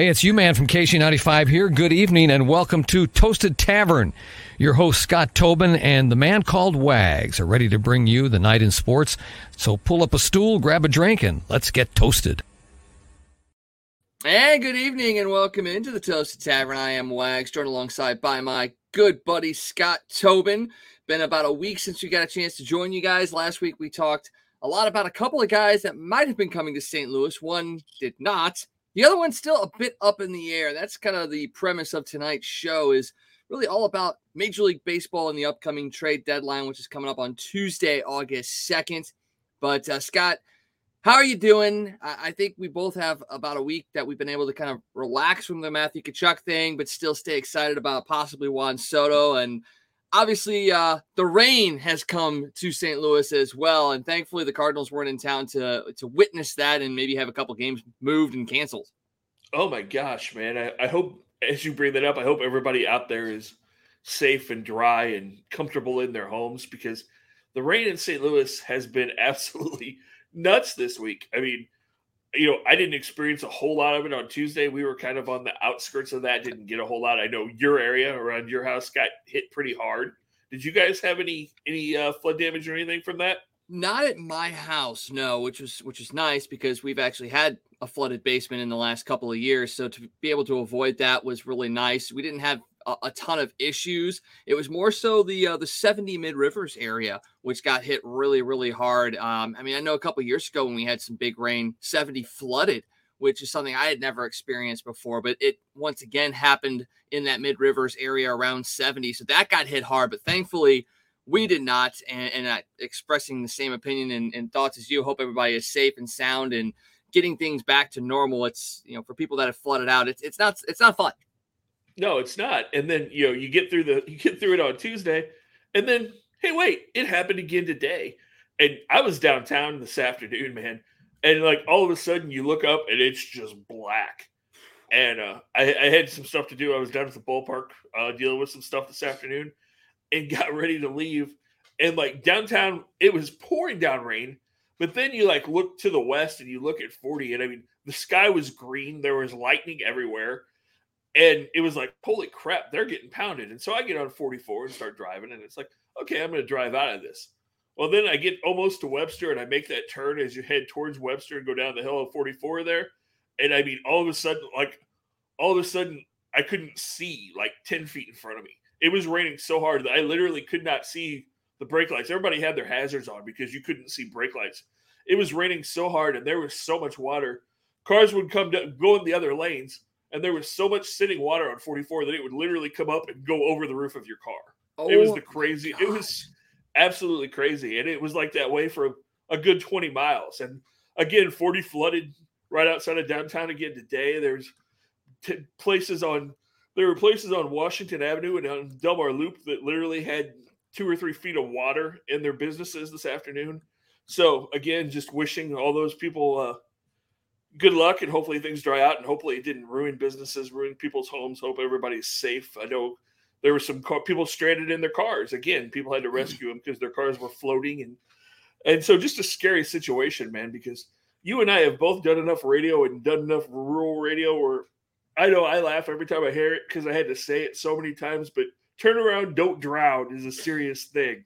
Hey, it's you, man, from KC95 here. Good evening and welcome to Toasted Tavern. Your host, Scott Tobin, and the man called Wags are ready to bring you the night in sports. So pull up a stool, grab a drink, and let's get toasted. And good evening and welcome into the Toasted Tavern. I am Wags, joined alongside by my good buddy, Scott Tobin. Been about a week since we got a chance to join you guys. Last week we talked a lot about a couple of guys that might have been coming to St. Louis. One did not. The other one's still a bit up in the air. That's kind of the premise of tonight's show is really all about Major League Baseball and the upcoming trade deadline, which is coming up on Tuesday, August 2nd. But uh, Scott, how are you doing? I-, I think we both have about a week that we've been able to kind of relax from the Matthew Tkachuk thing, but still stay excited about possibly Juan Soto and – obviously uh, the rain has come to St. Louis as well, and thankfully the Cardinals weren't in town to to witness that and maybe have a couple games moved and canceled. Oh my gosh, man! I, I hope as you bring that up, I hope everybody out there is safe and dry and comfortable in their homes because the rain in St. Louis has been absolutely nuts this week. I mean, you know, I didn't experience a whole lot of it on Tuesday. We were kind of on the outskirts of that, didn't get a whole lot. I know your area around your house got hit pretty hard. Did you guys have any any uh, flood damage or anything from that? Not at my house, no, which was which is nice because we've actually had a flooded basement in the last couple of years. So to be able to avoid that was really nice. We didn't have a, a ton of issues. It was more so the uh, the 70 Mid Rivers area, which got hit really, really hard. Um, I mean, I know a couple years ago when we had some big rain, 70 flooded, which is something I had never experienced before. But it once again happened in that Mid Rivers area around 70, so that got hit hard. But thankfully, we did not. And, and expressing the same opinion and, and thoughts as you. Hope everybody is safe and sound and getting things back to normal. It's you know for people that have flooded out, it's it's not it's not fun. No, it's not. And then you know you get through the you get through it on Tuesday, and then hey, wait, it happened again today. And I was downtown this afternoon, man, and like all of a sudden you look up and it's just black. And uh, I, I, had some stuff to do. I was down at the ballpark uh, dealing with some stuff this afternoon, and got ready to leave. And like downtown, it was pouring down rain. But then you like look to the west and you look at 40, and I mean, the sky was green. There was lightning everywhere. And it was like, holy crap, they're getting pounded. And so I get on 44 and start driving, and it's like, okay, I'm going to drive out of this. Well, then I get almost to Webster and I make that turn as you head towards Webster and go down the hill of 44 there. And I mean, all of a sudden, like, all of a sudden, I couldn't see like 10 feet in front of me. It was raining so hard that I literally could not see the brake lights. Everybody had their hazards on because you couldn't see brake lights. It was raining so hard and there was so much water. Cars would come to, go in the other lanes and there was so much sitting water on 44 that it would literally come up and go over the roof of your car. Oh, it was oh the crazy. God. It was absolutely crazy, and it was like that way for a good 20 miles. And again, 40 flooded right outside of downtown again today. There's t- places on there were places on Washington Avenue and on Delmar Loop that literally had two or three feet of water in their businesses this afternoon. So again, just wishing all those people uh, good luck and hopefully things dry out and hopefully it didn't ruin businesses, ruin people's homes. Hope everybody's safe. I know there were some car- people stranded in their cars. Again, people had to rescue them because their cars were floating and and so just a scary situation, man. Because you and I have both done enough radio and done enough rural radio where I know I laugh every time I hear it because I had to say it so many times. But turn around, don't drown is a serious thing.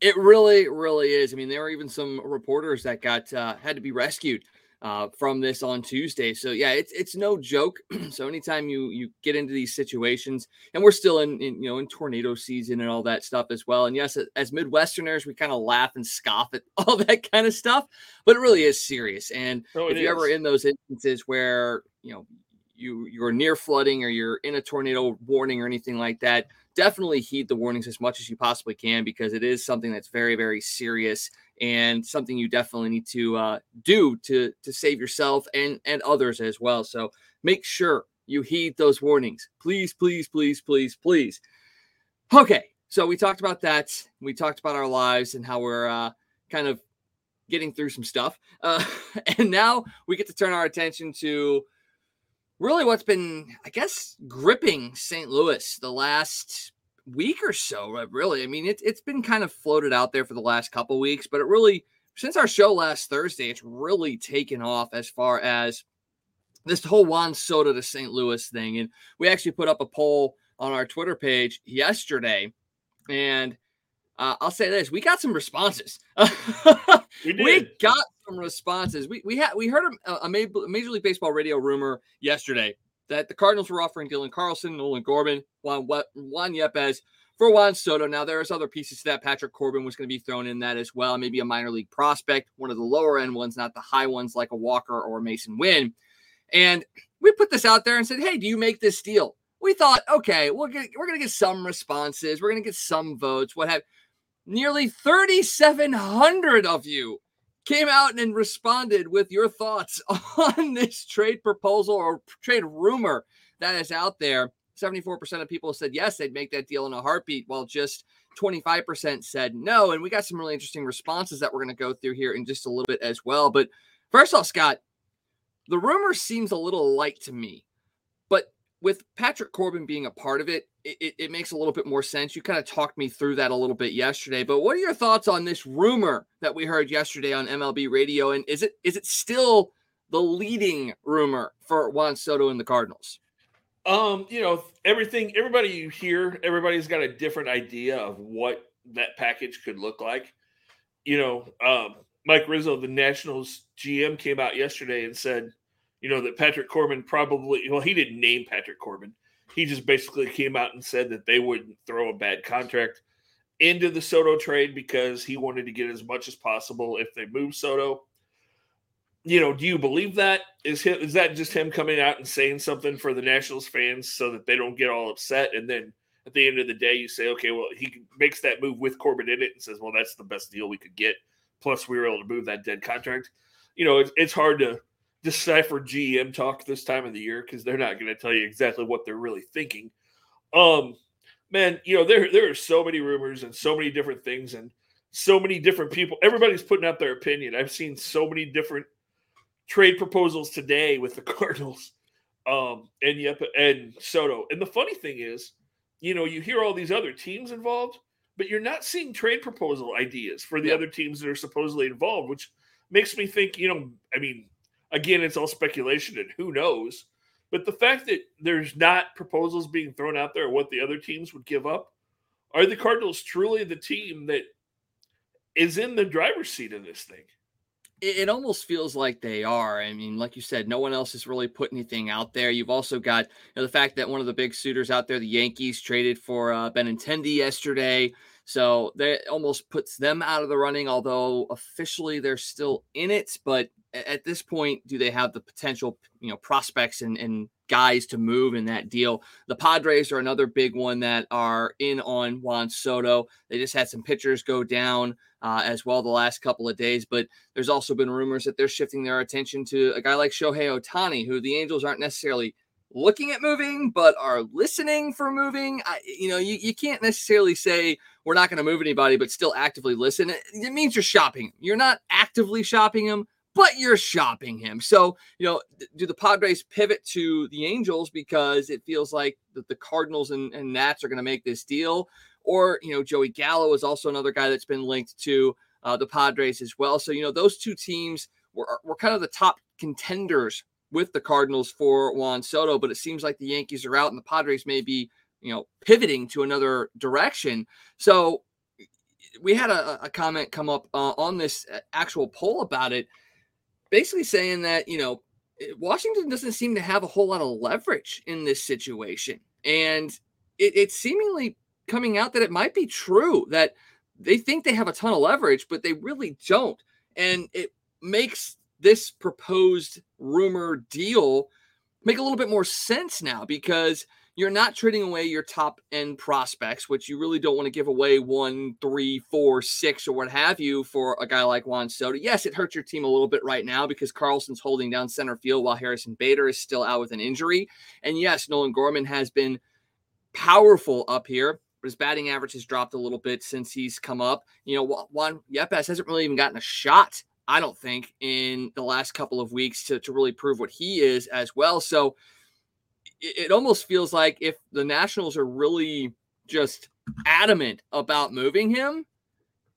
It really, really is. I mean, there were even some reporters that got uh, had to be rescued uh, from this on Tuesday. So yeah, it's it's no joke. so anytime you you get into these situations, and we're still in, in, you know in tornado season and all that stuff as well. And yes, as Midwesterners, we kind of laugh and scoff at all that kind of stuff, but it really is serious. And oh, if you're ever in those instances where you know you you're near flooding or you're in a tornado warning or anything like that, definitely heed the warnings as much as you possibly can because it is something that's very very serious and something you definitely need to uh, do to to save yourself and and others as well. So make sure you heed those warnings, please, please, please, please, please. Okay, so we talked about that. We talked about our lives and how we're uh, kind of getting through some stuff, uh, and now we get to turn our attention to really what's been, I guess, gripping St. Louis the last week or so, uh, really. I mean, it, it's been kind of floated out there for the last couple weeks, but it really, since our show last Thursday, it's really taken off as far as this whole Juan Soto to St. Louis thing. And we actually put up a poll on our Twitter page yesterday. And uh, I'll say this: we got some responses. we, we, got some responses. We we had we heard a, a, Major League Baseball radio rumor yesterday that the Cardinals were offering Dylan Carlson, Nolan Gorman, Juan, Juan Yepez for Juan Soto. Now there's other pieces to that. Patrick Corbin was going to be thrown in that as well. Maybe a minor league prospect, one of the lower end ones, not the high ones like a Walker or a Masyn Winn. And we put this out there and said, "Hey, do you make this deal?" We thought, okay, we're gonna, we're going to get some responses. We're going to get some votes. What have nearly 3,700 of you came out and responded with your thoughts on this trade proposal or trade rumor that is out there. 74% of people said yes, they'd make that deal in a heartbeat, while just 25% said no. And we got some really interesting responses that we're going to go through here in just a little bit as well. But first off, Scott, the rumor seems a little light to me with Patrick Corbin being a part of it, it, it, makes a little bit more sense. You kind of talked me through that a little bit yesterday, but what are your thoughts on this rumor that we heard yesterday on MLB radio? And is it is it still the leading rumor for Juan Soto and the Cardinals? Um, you know, everything everybody you hear, everybody's got a different idea of what that package could look like. You know, um, Mike Rizzo, the Nationals GM, came out yesterday and said you know, that Patrick Corbin probably, well, he didn't name Patrick Corbin. He just basically came out and said that they wouldn't throw a bad contract into the Soto trade because he wanted to get as much as possible if they move Soto. You know, do you believe that? Is him, is that just him coming out and saying something for the Nationals fans so that they don't get all upset? And then at the end of the day, you say, okay, well, he makes that move with Corbin in it and says, well, that's the best deal we could get. Plus, we were able to move that dead contract. You know, it's, it's hard to decipher GM talk this time of the year because they're not going to tell you exactly what they're really thinking. Um, man, you know there there are so many rumors and so many different things and so many different people. Everybody's putting out their opinion. I've seen so many different trade proposals today with the Cardinals, um, and yep, and Soto. And the funny thing is, you know, you hear all these other teams involved, but you're not seeing trade proposal ideas for the yep. other teams that are supposedly involved, which makes me think, you know, I mean, again, it's all speculation and who knows. But the fact that there's not proposals being thrown out there what the other teams would give up, are the Cardinals truly the team that is in the driver's seat of this thing? It, almost feels like they are. I mean, like you said, no one else has really put anything out there. You've also got you know, the fact that one of the big suitors out there, the Yankees, traded for uh, Benintendi yesterday. So that almost puts them out of the running, although officially they're still in it. But at this point, do they have the potential, you know, prospects and, and guys to move in that deal? The Padres are another big one that are in on Juan Soto. They just had some pitchers go down uh, as well the last couple of days, but there's also been rumors that they're shifting their attention to a guy like Shohei Ohtani, who the Angels aren't necessarily looking at moving, but are listening for moving. I, you know, you, you can't necessarily say we're not going to move anybody, but still actively listen. It, it means you're shopping. You're not actively shopping him but you're shopping him. So, you know, do the Padres pivot to the Angels because it feels like the, the Cardinals and, and Nats are going to make this deal? Or, you know, Joey Gallo is also another guy that's been linked to uh, the Padres as well. So, you know, those two teams were, were kind of the top contenders with the Cardinals for Juan Soto, but it seems like the Yankees are out and the Padres may be, you know, pivoting to another direction. So, we had a, a comment come up uh, on this uh, actual poll about it basically saying that, you know, Washington doesn't seem to have a whole lot of leverage in this situation. And it, it's seemingly coming out that it might be true that they think they have a ton of leverage, but they really don't. And it makes this proposed rumor deal make a little bit more sense now because – you're not trading away your top end prospects, which you really don't want to give away one, three, four, six, or what have you for a guy like Juan Soto. Yes, it hurts your team a little bit right now because Carlson's holding down center field while Harrison Bader is still out with an injury. And yes, Nolan Gorman has been powerful up here, but his batting average has dropped a little bit since he's come up. You know, Juan Yepez hasn't really even gotten a shot, I don't think, in the last couple of weeks to, to really prove what he is as well. So, it almost feels like if the Nationals are really just adamant about moving him,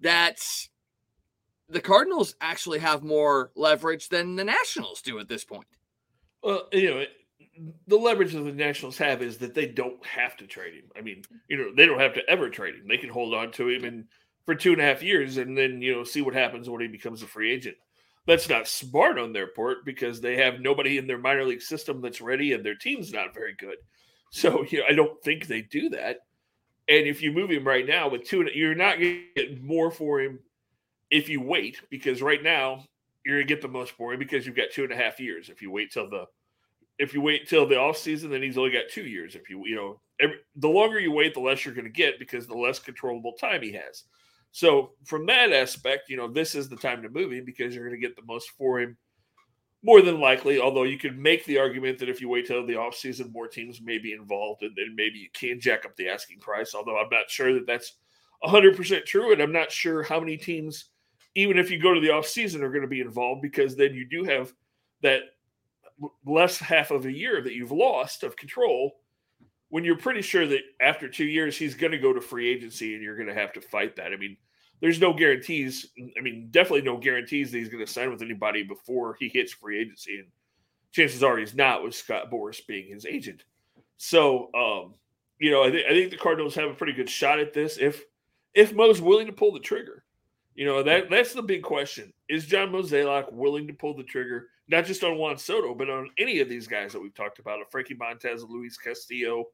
that the Cardinals actually have more leverage than the Nationals do at this point. Well, you know, the leverage that the Nationals have is that they don't have to trade him. I mean, you know, they don't have to ever trade him. They can hold on to him and for two and a half years and then, you know, see what happens when he becomes a free agent. That's not smart on their part because they have nobody in their minor league system that's ready and their team's not very good. So, you know, I don't think they do that. And if you move him right now with two, you're not going to get more for him if you wait because right now you're going to get the most for him because you've got two and a half years. If you wait till the if you wait till the off season, then he's only got two years. If you you know, every, the longer you wait, the less you're going to get because the less controllable time he has. So from that aspect, you know, this is the time to move him because you're going to get the most for him. More than likely, although you could make the argument that if you wait till the off season, more teams may be involved, and then maybe you can jack up the asking price. Although I'm not sure that that's 100% true, and I'm not sure how many teams, even if you go to the off season, are going to be involved because then you do have that less half of a year that you've lost of control when you're pretty sure that after two years he's going to go to free agency and you're going to have to fight that. I mean, there's no guarantees. I mean, definitely no guarantees that he's going to sign with anybody before he hits free agency. And chances are he's not with Scott Boras being his agent. So, um, you know, I, th- I think the Cardinals have a pretty good shot at this if if Mo's willing to pull the trigger. You know, that that's the big question. Is John Mozeliak willing to pull the trigger? not just on Juan Soto, but on any of these guys that we've talked about, Frankie Montas, Luis Castillo.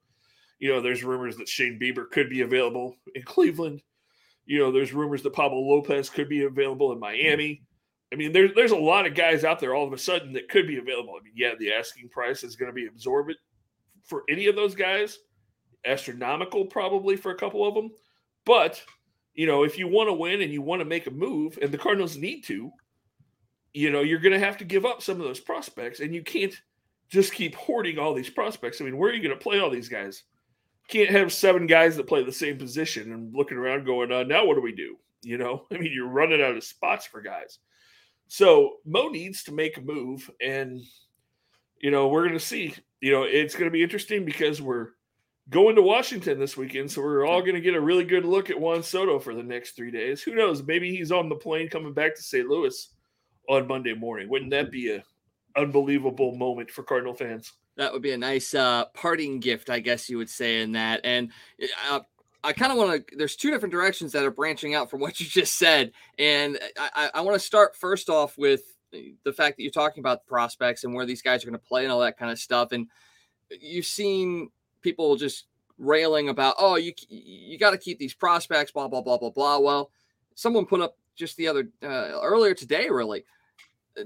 You know, there's rumors that Shane Bieber could be available in Cleveland. You know, there's rumors that Pablo Lopez could be available in Miami. I mean, there's there's a lot of guys out there all of a sudden that could be available. I mean, yeah, the asking price is going to be absorbent for any of those guys, astronomical probably for a couple of them. But you know, if you want to win and you want to make a move, and the Cardinals need to, you know, you're going to have to give up some of those prospects, and you can't just keep hoarding all these prospects. I mean, where are you going to play all these guys? Can't have seven guys that play the same position and looking around going, uh, now what do we do? You know, I mean, you're running out of spots for guys. So Mo needs to make a move, and you know, we're going to see. You know, it's going to be interesting because we're going to Washington this weekend, so we're all going to get a really good look at Juan Soto for the next three days. Who knows? Maybe he's on the plane coming back to St. Louis on Monday morning. Wouldn't that be a unbelievable moment for Cardinal fans? That would be a nice uh, parting gift, I guess you would say, in that. And uh, I kind of want to. There's two different directions that are branching out from what you just said, and I, I want to start first off with the fact that you're talking about prospects and where these guys are going to play and all that kind of stuff. And you've seen people just railing about, oh, you you got to keep these prospects, blah blah blah blah blah. Well, someone put up just the other uh, earlier today, really,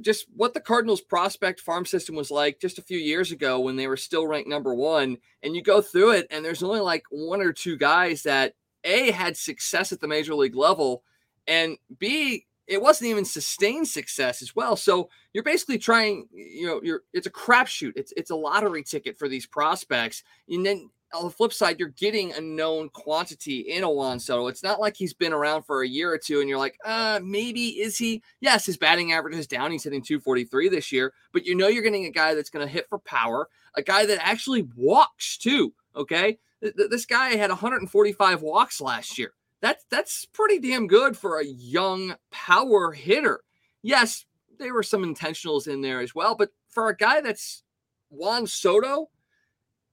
just what the Cardinals prospect farm system was like just a few years ago when they were still ranked number one. And you go through it, and there's only like one or two guys that a had success at the major league level, and b it wasn't even sustained success as well. So you're basically trying, you know, you're it's a crapshoot. It's it's a lottery ticket for these prospects. And then on the flip side, you're getting a known quantity in a Juan Soto. It's not like he's been around for a year or two and you're like, uh, maybe is he? Yes, his batting average is down. He's hitting 243 this year, but you know you're getting a guy that's going to hit for power, a guy that actually walks too. Okay. This guy had 145 walks last year. That's that's pretty damn good for a young power hitter. Yes, there were some intentionals in there as well, but for a guy that's Juan Soto,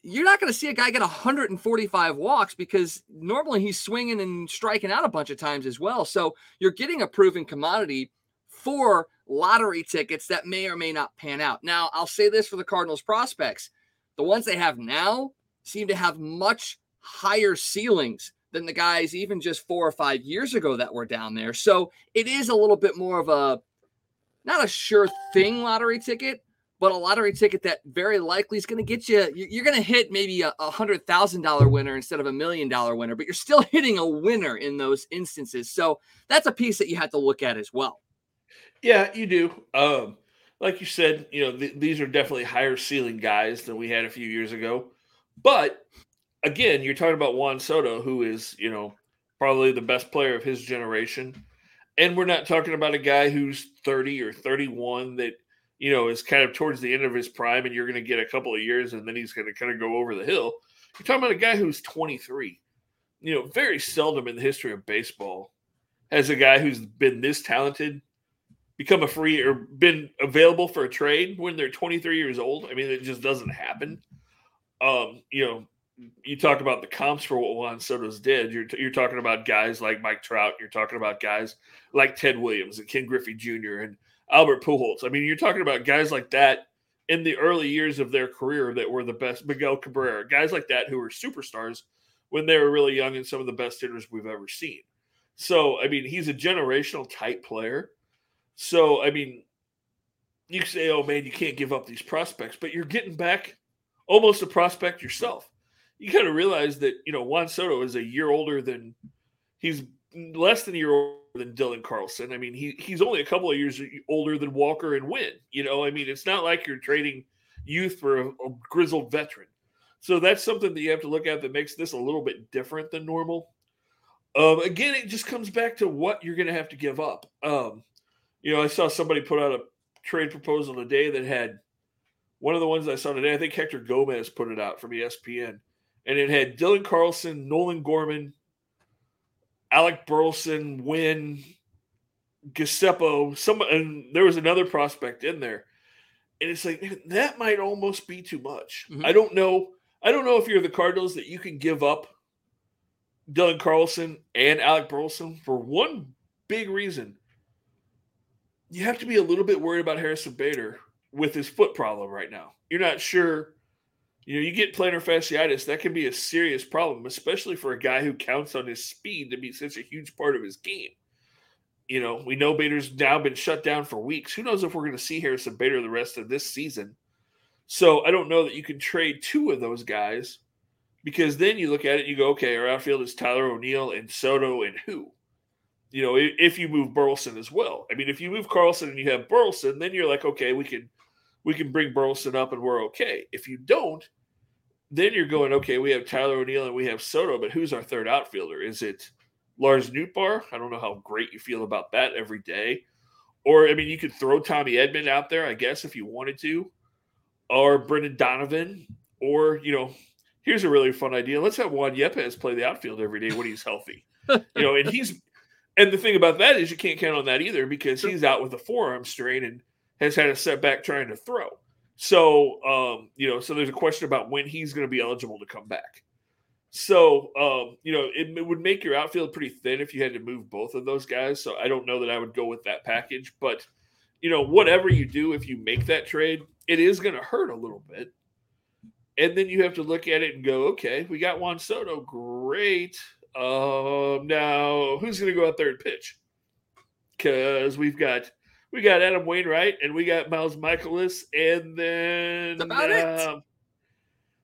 you're not going to see a guy get 145 walks because normally he's swinging and striking out a bunch of times as well. So you're getting a proven commodity for lottery tickets that may or may not pan out. Now, I'll say this for the Cardinals prospects the ones they have now seem to have much higher ceilings than the guys even just four or five years ago that were down there. So it is a little bit more of a not a sure thing lottery ticket, but a lottery ticket that very likely is going to get you, you're going to hit maybe a hundred thousand dollar winner instead of a million dollar winner, but you're still hitting a winner in those instances. So that's a piece that you have to look at as well. Yeah, you do. Um, like you said, you know, th- these are definitely higher ceiling guys than we had a few years ago. But again, you're talking about Juan Soto, who is, you know, probably the best player of his generation. And we're not talking about a guy who's 30 or 31 that you know, is kind of towards the end of his prime and you're going to get a couple of years and then he's going to kind of go over the hill. You're talking about a guy who's 23. You know, very seldom in the history of baseball has a guy who's been this talented become a free or been available for a trade when they're 23 years old. I mean, it just doesn't happen. Um, you know, you talk about the comps for what Juan Soto's did. You're you're talking about guys like Mike Trout. You're talking about guys like Ted Williams and Ken Griffey Jr. and Albert Pujols. I mean, you're talking about guys like that in the early years of their career that were the best. Miguel Cabrera, guys like that who were superstars when they were really young and some of the best hitters we've ever seen. So, I mean, he's a generational type player. So, I mean, you say, oh man, you can't give up these prospects, but you're getting back almost a prospect yourself. You got to realize that, you know, Juan Soto is a year older than he's less than a year than Dylan Carlson. I mean, he he's only a couple of years older than Walker and Winn. You know, I mean, it's not like you're trading youth for a, a grizzled veteran. So that's something that you have to look at that makes this a little bit different than normal. Um, again, it just comes back to what you're going to have to give up. Um, you know, I saw somebody put out a trade proposal today that had one of the ones I saw today. I think Hector Gomez put it out from ESPN, and it had Dylan Carlson, Nolan Gorman, Alec Burleson, Winn, Giuseppe, some, and there was another prospect in there. And it's like that might almost be too much. Mm-hmm. I don't know. I don't know if you're the Cardinals that you can give up Dylan Carlson and Alec Burleson for one big reason. You have to be a little bit worried about Harrison Bader with his foot problem right now. You're not sure. You know, you get plantar fasciitis, that can be a serious problem, especially for a guy who counts on his speed to be such a huge part of his game. You know, we know Bader's now been shut down for weeks. Who knows if we're going to see Harrison Bader the rest of this season? So I don't know that you can trade two of those guys because then you look at it and you go, okay, our outfield is Tyler O'Neill and Soto and who? You know, if you move Burleson as well. I mean, if you move Carlson and you have Burleson, then you're like, okay, we can we can bring Burleson up and we're okay. If you don't, then you're going, okay, we have Tyler O'Neill and we have Soto, but who's our third outfielder? Is it Lars Nootbaar? I don't know how great you feel about that every day. Or, I mean, you could throw Tommy Edman out there, I guess, if you wanted to, or Brendan Donovan, or, you know, here's a really fun idea. Let's have Juan Yepez play the outfield every day when he's healthy. you know, and he's and the thing about that is you can't count on that either because he's out with a forearm strain and has had a setback trying to throw. So um, you know, so there's a question about when he's going to be eligible to come back. So um, you know, it, it would make your outfield pretty thin if you had to move both of those guys. So I don't know that I would go with that package, but you know, whatever you do, if you make that trade, it is going to hurt a little bit and then you have to look at it and go, okay, we got Juan Soto, great. Um, now who's going to go out there and pitch? Because we've got we got Adam Wainwright and we got Miles Mikolas, and then about uh, it.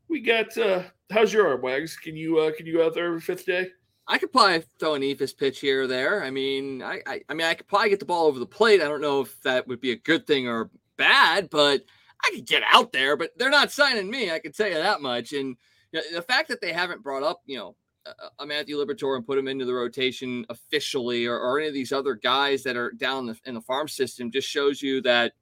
We got uh, how's your arm, Wags? Can you uh, can you go out there every fifth day? I could probably throw an Eephus pitch here or there. I mean, I, I I mean I could probably get the ball over the plate. I don't know if that would be a good thing or bad, but I could get out there, but they're not signing me. I can tell you that much. And you know, the fact that they haven't brought up, you know, a Matthew Liberatore and put him into the rotation officially, or, or any of these other guys that are down the, in the farm system, just shows you that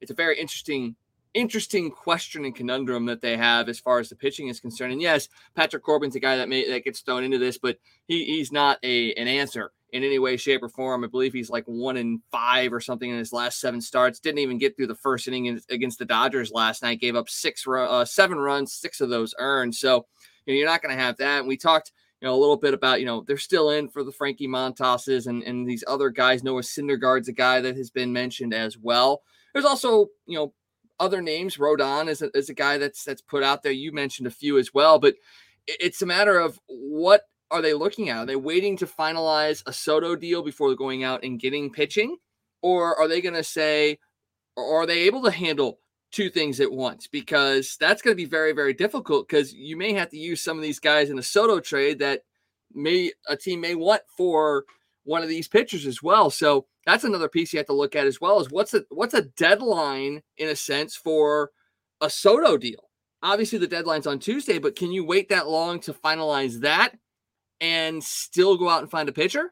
it's a very interesting, interesting question and conundrum that they have as far as the pitching is concerned. And yes, Patrick Corbin's a guy that may that gets thrown into this, but he, he's not a an answer in any way, shape, or form. I believe he's like one in five or something in his last seven starts. Didn't even get through the first inning against the Dodgers last night. Gave up six, uh, seven runs, six of those earned. So you know, you're not going to have that. And we talked, you know, a little bit about, you know, they're still in for the Frankie Montases and and these other guys. Noah Syndergaard's a guy that has been mentioned as well. There's also, you know, other names. Rodon is a, is a guy that's that's put out there. You mentioned a few as well, but it's a matter of what are they looking at? Are they waiting to finalize a Soto deal before going out and getting pitching? Or are they going to say, or are they able to handle two things at once? Because that's going to be very, very difficult because you may have to use some of these guys in a Soto trade that may a team may want for one of these pitchers as well. So that's another piece you have to look at as well is what's a what's a deadline in a sense for a Soto deal. Obviously the deadline's on Tuesday, but can you wait that long to finalize that? and still go out and find a pitcher?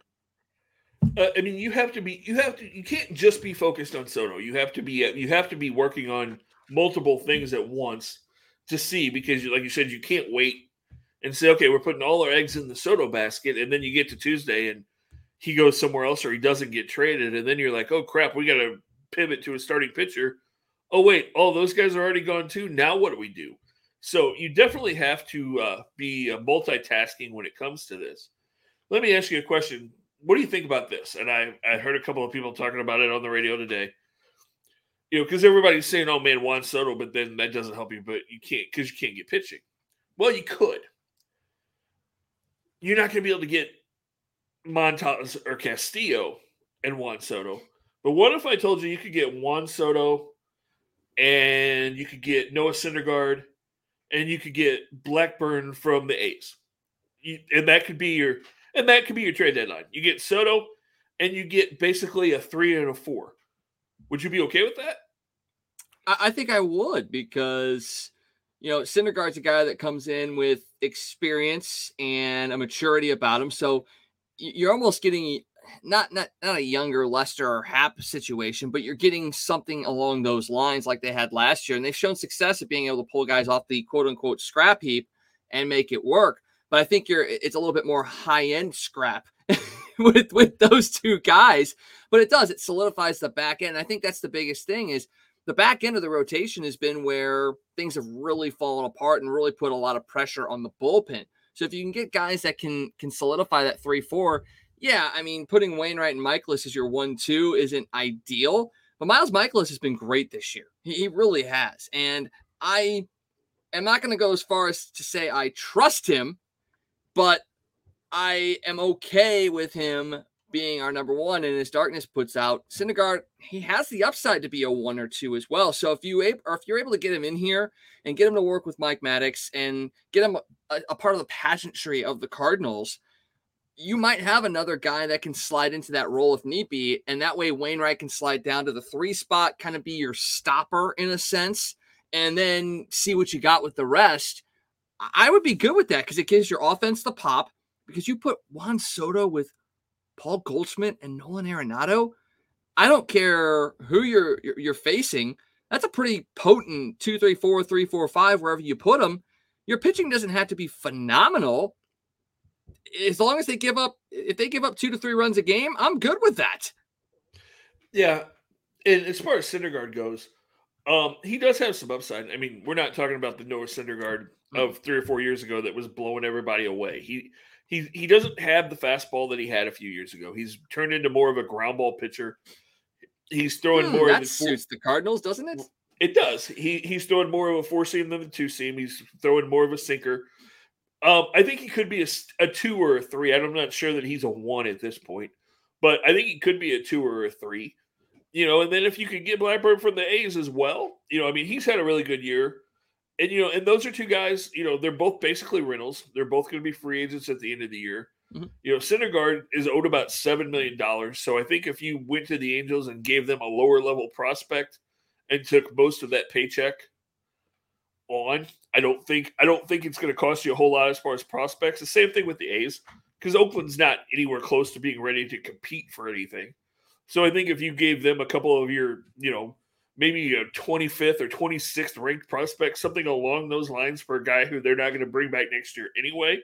Uh, I mean, you have to be. You have to. You can't just be focused on Soto. You have to be. You have to be working on multiple things at once to see because, like you said, you can't wait and say, okay, we're putting all our eggs in the Soto basket, and then you get to Tuesday and he goes somewhere else or he doesn't get traded, and then you're like, oh crap, we got to pivot to a starting pitcher. Oh wait, all those guys are already gone too. Now what do we do? So you definitely have to uh, be uh, multitasking when it comes to this. Let me ask you a question. What do you think about this? And I I heard a couple of people talking about it on the radio today. You know, because everybody's saying, "Oh man, Juan Soto," but then that doesn't help you. But you can't because you can't get pitching. Well, you could. You're not going to be able to get Montas or Castillo and Juan Soto. But what if I told you you could get Juan Soto and you could get Noah Syndergaard and you could get Blackburn from the A's? You, and that could be your and that could be your trade deadline. You get Soto and you get basically a three and a four. Would you be okay with that? I, I think I would because you know Syndergaard's a guy that comes in with experience and a maturity about him. So you're almost getting not not not a younger Lester or Happ situation, but you're getting something along those lines like they had last year, and they've shown success at being able to pull guys off the quote unquote scrap heap and make it work. But I think you're it's a little bit more high end scrap with with those two guys. But it does it solidifies the back end. I think that's the biggest thing is the back end of the rotation has been where things have really fallen apart and really put a lot of pressure on the bullpen. So if you can get guys that can can solidify that three four, yeah, I mean putting Wainwright and Mikolas as your one two isn't ideal, but Miles Mikolas has been great this year. He, he really has, and I am not going to go as far as to say I trust him, but I am okay with him being our number one. And as darkness puts out, Syndergaard, he has the upside to be a one or two as well. So if you or if you're able to get him in here and get him to work with Mike Maddux and get him a, a part of the pageantry of the Cardinals, you might have another guy that can slide into that role if need be. And that way Wainwright can slide down to the three spot, kind of be your stopper in a sense, and then see what you got with the rest. I would be good with that because it gives your offense the pop. Because you put Juan Soto with Paul Goldschmidt and Nolan Arenado, I don't care who you're you're facing. That's a pretty potent two, three, four, three, four, five, wherever you put them. Your pitching doesn't have to be phenomenal. As long as they give up, if they give up two to three runs a game, I'm good with that. Yeah, and as far as Syndergaard goes, um, he does have some upside. I mean, we're not talking about the Noah Syndergaard hmm. of three or four years ago that was blowing everybody away. He he he doesn't have the fastball that he had a few years ago. He's turned into more of a ground ball pitcher. He's throwing hmm, more. That suits four, the Cardinals, doesn't it? It does. He he's throwing more of a four seam than the two seam. He's throwing more of a sinker. Um, I think he could be a, a two or a three. I'm not sure that he's a one at this point, but I think he could be a two or a three. You know, and then if you could get Blackburn from the A's as well, you know, I mean, he's had a really good year and you know, and those are two guys. You know, they're both basically rentals. They're both going to be free agents at the end of the year. Mm-hmm. You know, Syndergaard is owed about seven million dollars. So I think if you went to the Angels and gave them a lower level prospect and took most of that paycheck on, I don't think I don't think it's going to cost you a whole lot as far as prospects. The same thing with the A's because Oakland's not anywhere close to being ready to compete for anything. So I think if you gave them a couple of your, you know, maybe a 25th or 26th ranked prospect, something along those lines for a guy who they're not going to bring back next year anyway.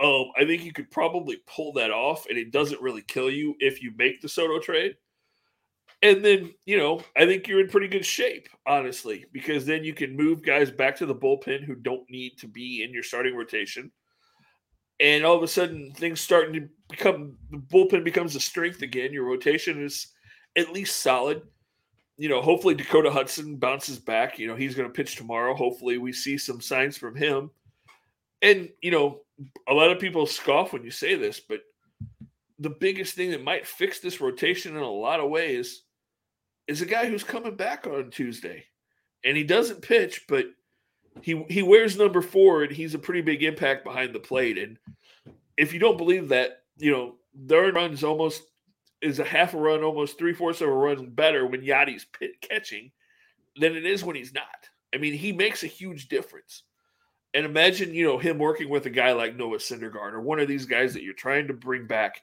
Um, I think you could probably pull that off, and it doesn't really kill you if you make the Soto trade. And then, you know, I think you're in pretty good shape, honestly, because then you can move guys back to the bullpen who don't need to be in your starting rotation. And all of a sudden, things starting to become the bullpen becomes a strength again. Your rotation is at least solid you know, hopefully Dakota Hudson bounces back. You know, he's going to pitch tomorrow. Hopefully, we see some signs from him. And, you know, a lot of people scoff when you say this, but the biggest thing that might fix this rotation in a lot of ways is a guy who's coming back on Tuesday. And he doesn't pitch, but he he wears number four and he's a pretty big impact behind the plate. And if you don't believe that, you know, their runs almost is a half a run, almost three fourths of a run better when Yadi's pit catching than it is when he's not. I mean, he makes a huge difference. And imagine, you know, him working with a guy like Noah Syndergaard or one of these guys that you're trying to bring back,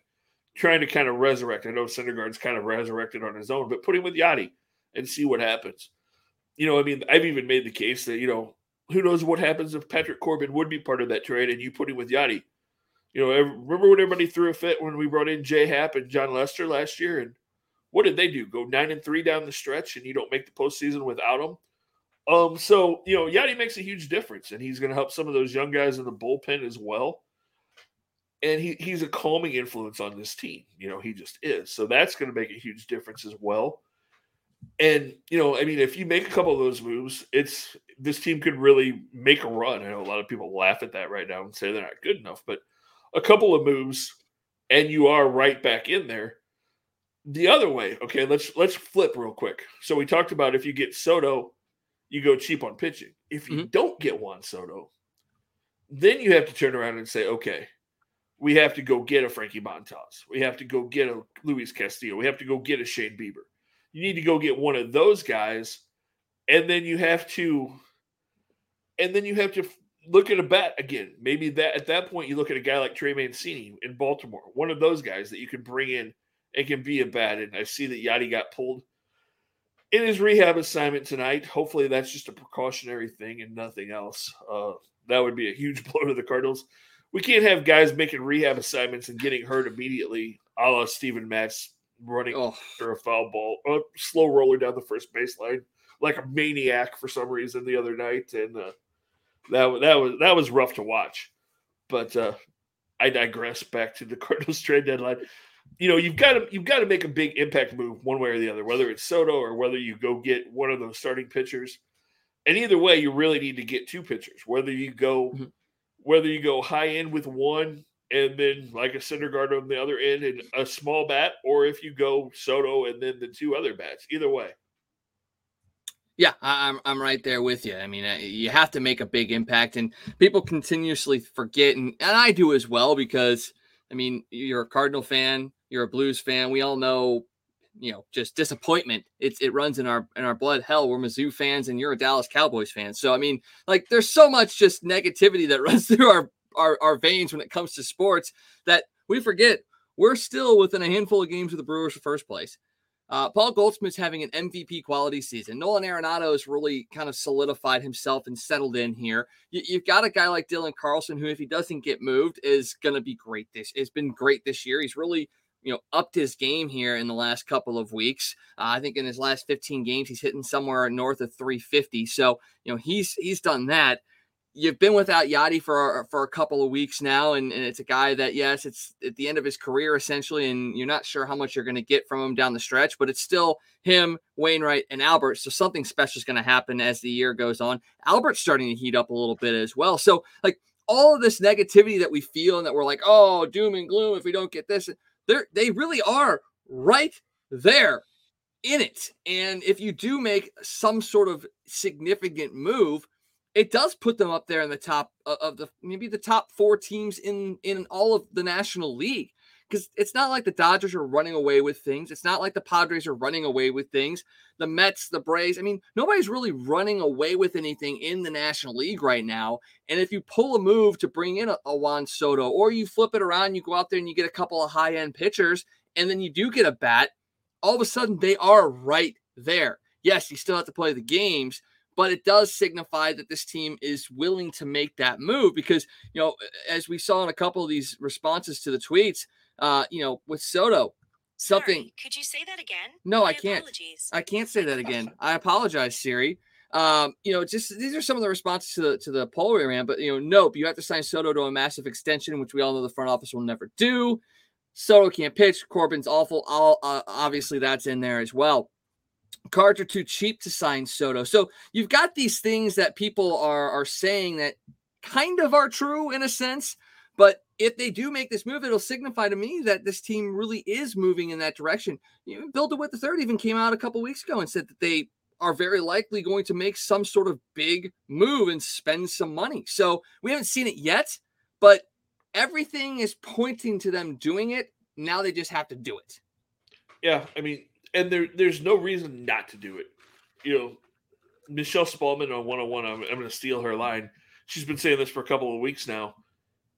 trying to kind of resurrect. I know Syndergaard's kind of resurrected on his own, but put him with Yadi and see what happens. You know, I mean, I've even made the case that, you know, who knows what happens if Patrick Corbin would be part of that trade and you put him with Yadi you know, remember when everybody threw a fit when we brought in Jay Happ and Jon Lester last year, and what did they do? Go nine and three down the stretch, and you don't make the postseason without them. Um, so you know, Yadi makes a huge difference, and he's going to help some of those young guys in the bullpen as well. And he, he's a calming influence on this team. You know, he just is. So that's going to make a huge difference as well. And you know, I mean, if you make a couple of those moves, it's this team could really make a run. I know a lot of people laugh at that right now and say they're not good enough, but a couple of moves, and you are right back in there. The other way, okay, let's let's flip real quick. So we talked about if you get Soto you go cheap on pitching. If you mm-hmm. don't get Juan Soto, then you have to turn around and say, okay, we have to go get a Frankie Montas. We have to go get a Luis Castillo. We have to go get a Shane Bieber. You need to go get one of those guys, and then you have to, and then you have to look at a bat again. Maybe that at that point you look at a guy like Trey Mancini in Baltimore, one of those guys that you can bring in and can be a bat. And I see that Yadi got pulled in his rehab assignment tonight. Hopefully, that's just a precautionary thing and nothing else. Uh, that would be a huge blow to the Cardinals. We can't have guys making rehab assignments and getting hurt immediately, a la Steven Matz running oh. after a foul ball, a slow roller down the first baseline like a maniac for some reason the other night, and uh, that that was that was rough to watch. But uh, I digress. Back to the Cardinals trade deadline you know you've got to you've got to make a big impact move one way or the other, whether it's Soto or whether you go get one of those starting pitchers. And either way, you really need to get two pitchers. Whether you go mm-hmm. whether you go high end with one and then like a Syndergaard on the other end and a small bat, or if you go Soto and then the two other bats. Either way. Yeah, I'm I'm right there with you. I mean, you have to make a big impact, and people continuously forget, and, and I do as well because I mean, you're a Cardinal fan, you're a Blues fan. We all know, you know, just disappointment. It's it runs in our in our blood. Hell, we're Mizzou fans, and you're a Dallas Cowboys fan. So I mean, like, there's so much just negativity that runs through our our, our veins when it comes to sports that we forget we're still within a handful of games of the Brewers first place. Uh, Paul Goldschmidt's having an MVP quality season. Nolan Arenado has really kind of solidified himself and settled in here. You, have got a guy like Dylan Carlson, who, if he doesn't get moved, is going to be great. This has been great this year. He's really you know upped his game here in the last couple of weeks. Uh, I think in his last 15 games, he's hitting somewhere north of 350. So you know he's he's done that you've been without Yadi for uh, for a couple of weeks now, and, and, it's a guy that yes, it's at the end of his career essentially, and you're not sure how much you're going to get from him down the stretch, but it's still him, Wainwright, and Albert. So something special is going to happen as the year goes on. Albert's starting to heat up a little bit as well. So like all of this negativity that we feel and that we're like, oh, doom and gloom if we don't get this, they they really are right there in it. And if you do make some sort of significant move, it does put them up there in the top of the maybe the top four teams in in all of the National League. Because it's not like the Dodgers are running away with things. It's not like the Padres are running away with things. The Mets, the Braves. I mean, nobody's really running away with anything in the National League right now. And if you pull a move to bring in a, a Juan Soto, or you flip it around, you go out there and you get a couple of high end pitchers, and then you do get a bat, all of a sudden they are right there. Yes, you still have to play the games, but it does signify that this team is willing to make that move because you know as we saw in a couple of these responses to the tweets uh you know with soto something Sorry, could you say that again no My i can't apologies. i can't say that again i apologize siri um, you know, just these are some of the responses to the to the poll we ran. But you know, nope, you have to sign Soto to a massive extension, which we all know the front office will never do. Soto can't pitch. Corbin's awful. All uh, obviously that's in there as well cards are too cheap to sign Soto. So you've got these things that people are are saying that kind of are true in a sense, but if they do make this move, it'll signify to me that this team really is moving in that direction. Know, Bill DeWitt the third even came out a couple weeks ago and said that they are very likely going to make some sort of big move and spend some money. So we haven't seen it yet, but everything is pointing to them doing it. Now they just have to do it. Yeah, I mean, and there there's no reason not to do it. You know, Michelle Smallmon on 101, I'm, I'm going to steal her line. She's been saying this for a couple of weeks now.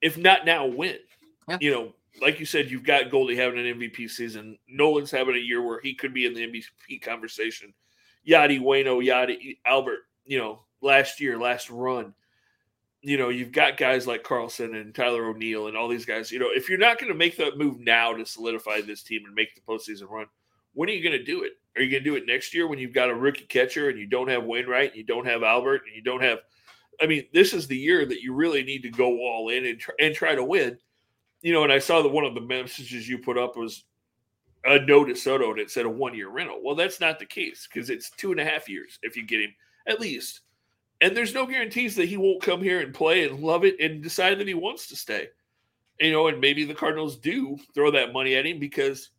If not now, when? Yeah. You know, like you said, you've got Goldie having an MVP season. Nolan's having a year where he could be in the MVP conversation. Yadi, Wayno, Yadi, Albert, you know, last year, last run. You know, you've got guys like Carlson and Tyler O'Neill and all these guys. You know, if you're not going to make that move now to solidify this team and make the postseason run – When are you going to do it? Are you going to do it next year when you've got a rookie catcher and you don't have Wainwright, and you don't have Albert, and you don't have? I mean, this is the year that you really need to go all in and try, and try to win. You know, and I saw that one of the messages you put up was a no to Soto and it said a one year rental. Well, that's not the case because it's two and a half years if you get him at least. And there's no guarantees that he won't come here and play and love it and decide that he wants to stay. You know, and maybe the Cardinals do throw that money at him because,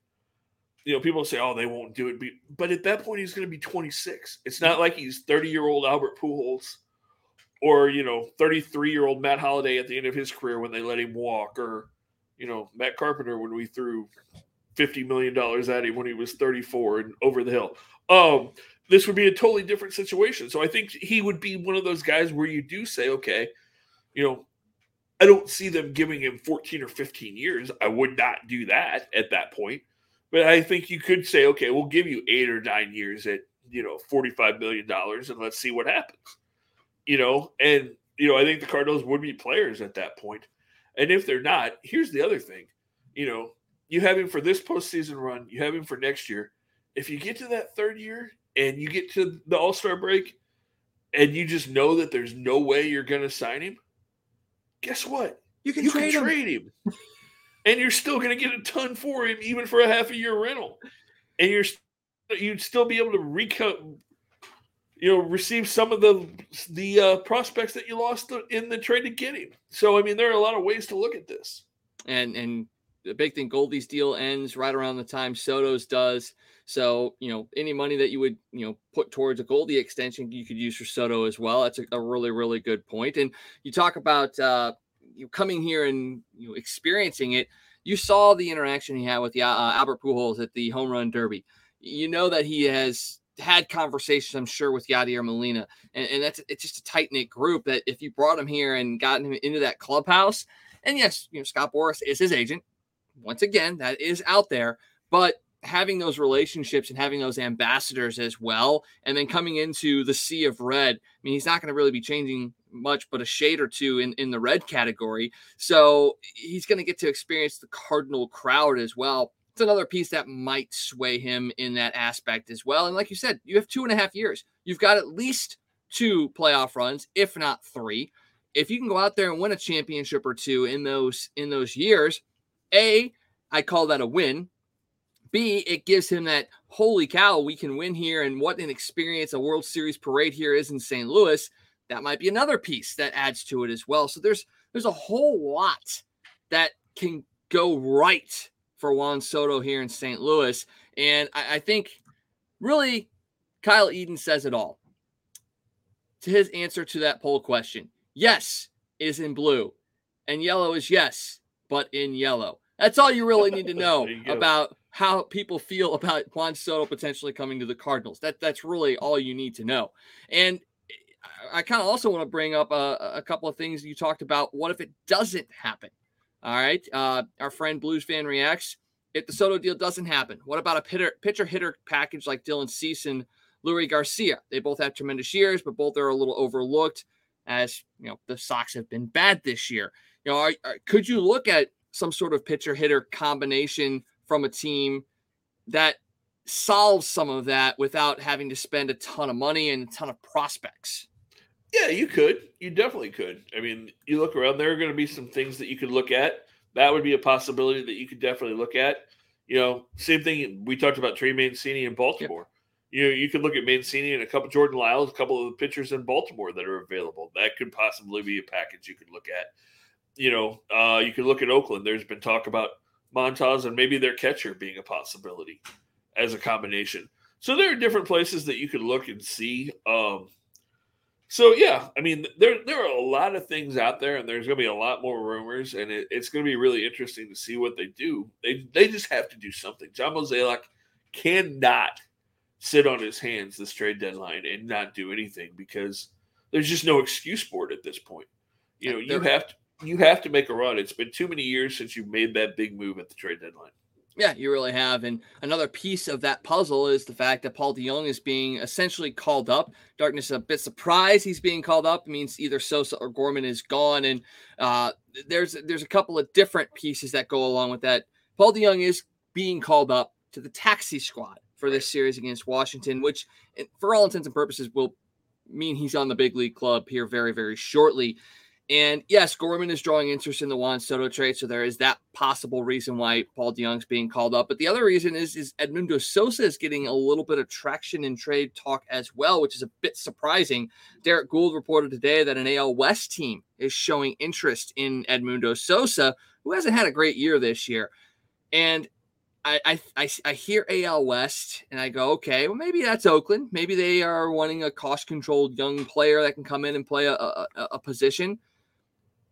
you know, people say, oh, they won't do it. But at that point, he's going to be 26. It's not like he's 30 year old Albert Pujols or, you know, 33 year old Matt Holliday at the end of his career when they let him walk or, you know, Matt Carpenter when we threw $50 million at him when he was 34 and over the hill. Um, this would be a totally different situation. So I think he would be one of those guys where you do say, okay, you know, I don't see them giving him 14 or 15 years. I would not do that at that point. But I think you could say, okay, we'll give you eight or nine years at, you know, $45 million and let's see what happens. You know, and, you know, I think the Cardinals would be players at that point. And if they're not, here's the other thing. You know, you have him for this postseason run, you have him for next year. If you get to that third year and you get to the All Star break and you just know that there's no way you're going to sign him, guess what? You can you trade, can him. trade him. And you're still going to get a ton for him, even for a half a year rental. And you're you'd still be able to recut, you know, receive some of the the uh, prospects that you lost in the trade to get him. So I mean, there are a lot of ways to look at this. And and the big thing, Goldie's deal ends right around the time Soto's does. So, you know, any money that you would, you know, put towards a Goldie extension, you could use for Soto as well. That's a, a really, really good point. And you talk about uh, you coming here and you know, experiencing it. You saw the interaction he had with the, uh, Albert Pujols at the home run derby. You know that he has had conversations, I'm sure, with Yadier Molina, and, and that's it's just a tight knit group. That if you brought him here and gotten him into that clubhouse, and yes, you know Scott Boras is his agent, once again, that is out there, but having those relationships and having those ambassadors as well, and then coming into the sea of red. I mean, he's not going to really be changing much, but a shade or two in, in the red category. So he's going to get to experience the Cardinal crowd as well. It's another piece that might sway him in that aspect as well. And like you said, you have two and a half years. You've got at least two playoff runs, if not three. If you can go out there and win a championship or two in those in those years, a, I call that a win. B, it gives him that holy cow, we can win here, and what an experience a World Series parade here is in St. Louis. That might be another piece that adds to it as well. So there's there's a whole lot that can go right for Juan Soto here in St. Louis, and I, I think really Kyle Eden says it all. To his answer to that poll question, yes is in blue, and yellow is yes but in yellow. That's all you really need to know about how people feel about Juan Soto potentially coming to the Cardinals. That that's really all you need to know. And I kind of also want to bring up a, a, couple of things you talked about. What if it doesn't happen? All right, uh, our friend Blues fan reacts. If the Soto deal doesn't happen, what about a pitcher, pitcher hitter package like Dylan Cease and Leury Garcia? They both have tremendous years, but both are a little overlooked as you know the Sox have been bad this year. You know, are, are, could you look at some sort of pitcher hitter combination from a team that solves some of that without having to spend a ton of money and a ton of prospects. Yeah, you could. You definitely could. I mean, you look around, there are going to be some things that you could look at. That would be a possibility that you could definitely look at. You know, same thing we talked about Trey Mancini in Baltimore. Yep. You know, you could look at Mancini and a couple Jordan Lyles, a couple of the pitchers in Baltimore that are available. That could possibly be a package you could look at you know, uh, you could look at Oakland. There's been talk about Montas and maybe their catcher being a possibility as a combination. So there are different places that you could look and see. Um, so yeah, I mean, there there are a lot of things out there, and there's going to be a lot more rumors, and it, it's going to be really interesting to see what they do. They they just have to do something. John Mozeliak cannot sit on his hands this trade deadline and not do anything because there's just no excuse for it at this point. You know, you have to you have to make a run. It's been too many years since you made that big move at the trade deadline. Yeah, you really have. And another piece of that puzzle is the fact that Paul DeJong is being essentially called up. Darkness is a bit surprised he's being called up. It means either Sosa or Gorman is gone. And uh, there's there's a couple of different pieces that go along with that. Paul DeJong is being called up to the taxi squad for this series against Washington, which, for all intents and purposes, will mean he's on the big league club here very, very shortly. And yes, Gorman is drawing interest in the Juan Soto trade, so there is that possible reason why Paul DeJong's being called up. But the other reason is is Edmundo Sosa is getting a little bit of traction in trade talk as well, which is a bit surprising. Derrick Goold reported today that an AL West team is showing interest in Edmundo Sosa, who hasn't had a great year this year. And I, I, I, I hear AL West and I go, okay, well, maybe that's Oakland. Maybe they are wanting a cost controlled young player that can come in and play a, a, a position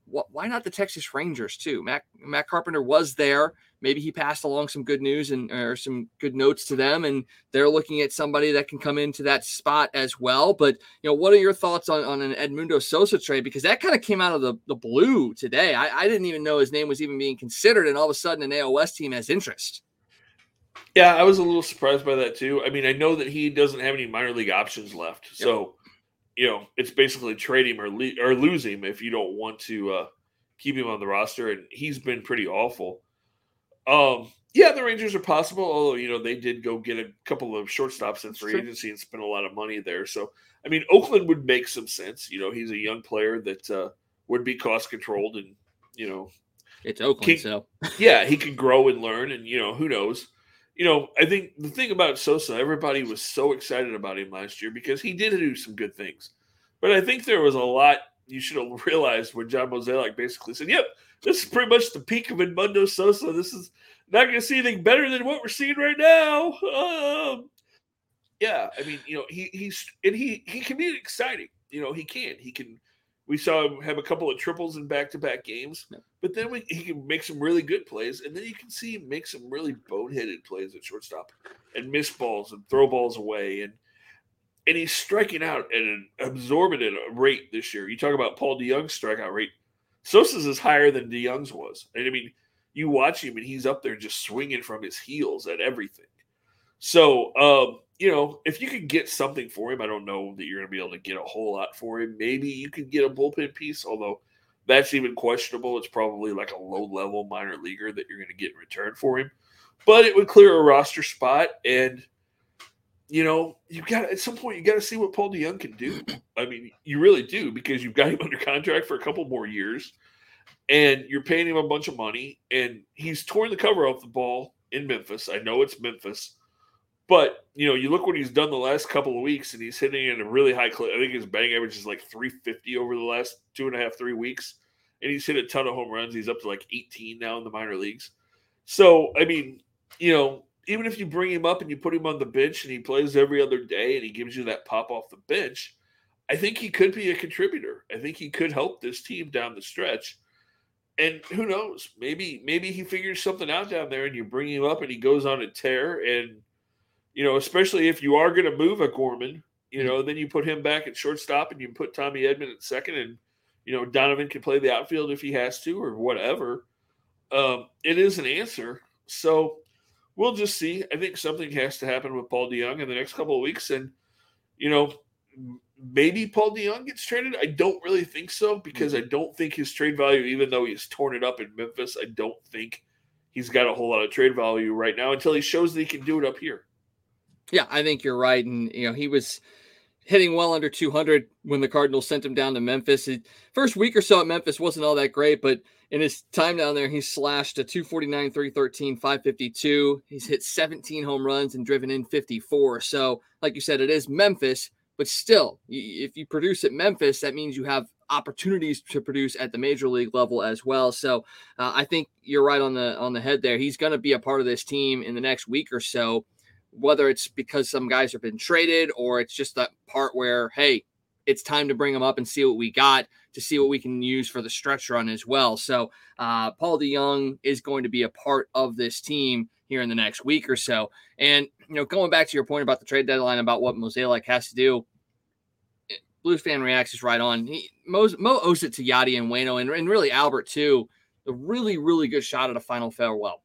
why not the Texas Rangers too? Matt Matt Carpenter was there. Maybe he passed along some good news and or some good notes to them, and they're looking at somebody that can come into that spot as well. But you know, what are your thoughts on, on an Edmundo Sosa trade? Because that kind of came out of the, the blue today. I, I didn't even know his name was even being considered, and all of a sudden an AL West team has interest. Yeah, I was a little surprised by that too. I mean, I know that he doesn't have any minor league options left, yep. so you know, it's basically trade him or le- or lose him if you don't want to uh, keep him on the roster. And he's been pretty awful. Um, yeah, the Rangers are possible, although you know they did go get a couple of shortstops in free agency and spend a lot of money there. So, I mean, Oakland would make some sense. You know, he's a young player that uh, would be cost controlled, and you know, it's Oakland, can, so yeah, he can grow and learn, and you know, who knows you know, I think the thing about Sosa, everybody was so excited about him last year because he did do some good things. But I think there was a lot you should have realized when John Mozeliak basically said, Yep, this is pretty much the peak of Edmundo Sosa. This is not going to see anything better than what we're seeing right now. Um, yeah, I mean, you know, he he's and he he can be exciting. You know, he can. He can we saw him have a couple of triples in back-to-back games, but then we, he can make some really good plays, and then you can see him make some really boneheaded plays at shortstop and miss balls and throw balls away, and and he's striking out at an absorbent rate this year. You talk about Paul DeJong's strikeout rate. Sosa's is higher than DeJong's was, and I mean, you watch him, and he's up there just swinging from his heels at everything. So, um, you know, if you could get something for him, I don't know that you're going to be able to get a whole lot for him. Maybe you could get a bullpen piece, although that's even questionable. It's probably like a low level minor leaguer that you're going to get in return for him. But it would clear a roster spot. And, you know, you got at some point, you got to see what Paul DeJong can do. I mean, you really do because you've got him under contract for a couple more years and you're paying him a bunch of money. And he's torn the cover off the ball in Memphis. I know it's Memphis but you know, you look what he's done the last couple of weeks, and he's hitting in a really high clip. I think his batting average is like 350 over the last two and a half, three weeks, and he's hit a ton of home runs. He's up to like 18 now in the minor leagues. So, I mean, you know, even if you bring him up and you put him on the bench and he plays every other day and he gives you that pop off the bench, I think he could be a contributor. I think he could help this team down the stretch. And who knows? Maybe maybe he figures something out down there and you bring him up and he goes on a tear and you know, especially if you are going to move a Gorman, you know, then you put him back at shortstop and you put Tommy Edman at second, and you know Donovan can play the outfield if he has to or whatever. Um, it is an answer, so we'll just see. I think something has to happen with Paul DeJong in the next couple of weeks, and you know, maybe Paul DeJong gets traded. I don't really think so because I don't think his trade value, even though he's torn it up in Memphis, I don't think he's got a whole lot of trade value right now until he shows that he can do it up here. Yeah, I think you're right. And, you know, he was hitting well under 200 when the Cardinals sent him down to Memphis. His first week or so at Memphis wasn't all that great, but in his time down there, he slashed a 249, 313, 552. He's hit 17 home runs and driven in 54. So, like you said, it is Memphis, but still, if you produce at Memphis, that means you have opportunities to produce at the major league level as well. So, uh, I think you're right on the on the head there. He's going to be a part of this team in the next week or so whether it's because some guys have been traded or it's just that part where, hey, it's time to bring them up and see what we got to see what we can use for the stretch run as well. So uh, Paul DeJong is going to be a part of this team here in the next week or so. And you know, going back to your point about the trade deadline about what Mozeliak has to do, Blues fan reacts is right on. He, Mo, Mo owes it to Yadi and Wayno and, and really Albert too. A really, really good shot at a final farewell.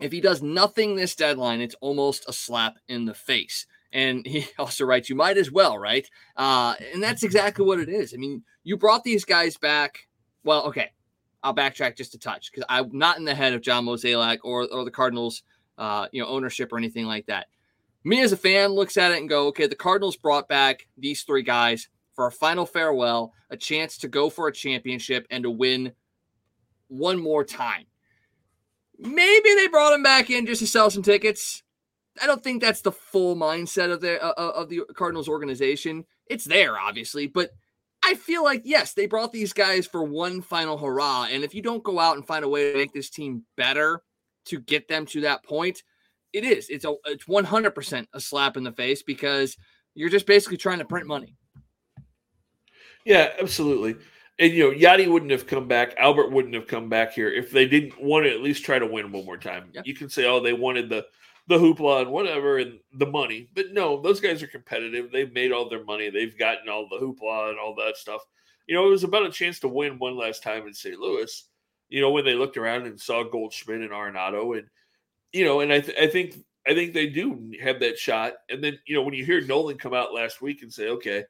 If he does nothing this deadline, it's almost a slap in the face. And he also writes, You might as well, right? Uh, and that's exactly what it is. I mean, you brought these guys back. Well, okay. I'll backtrack just a touch because I'm not in the head of John Mozeliak or, or the Cardinals, uh, you know, ownership or anything like that. me as a fan looks at it and go, okay, the Cardinals brought back these three guys for a final farewell, a chance to go for a championship and to win one more time. Maybe they brought him back in just to sell some tickets. I don't think that's the full mindset of the uh, uh, of the Cardinals organization. It's there, obviously, but I feel like yes, they brought these guys for one final hurrah. And if you don't go out and find a way to make this team better to get them to that point, it is. It's a it's 100% a slap in the face because you're just basically trying to print money. Yeah, absolutely. And you know, Yadi wouldn't have come back. Albert wouldn't have come back here if they didn't want to at least try to win one more time. Yeah. You can say, "Oh, they wanted the the hoopla and whatever and the money," but no, those guys are competitive. They've made all their money. They've gotten all the hoopla and all that stuff. You know, it was about a chance to win one last time in St. Louis. You know, when they looked around and saw Goldschmidt and Arenado, and you know, and I th- I think I think they do have that shot. And then you know, when you hear Nolan come out last week and say, "Okay."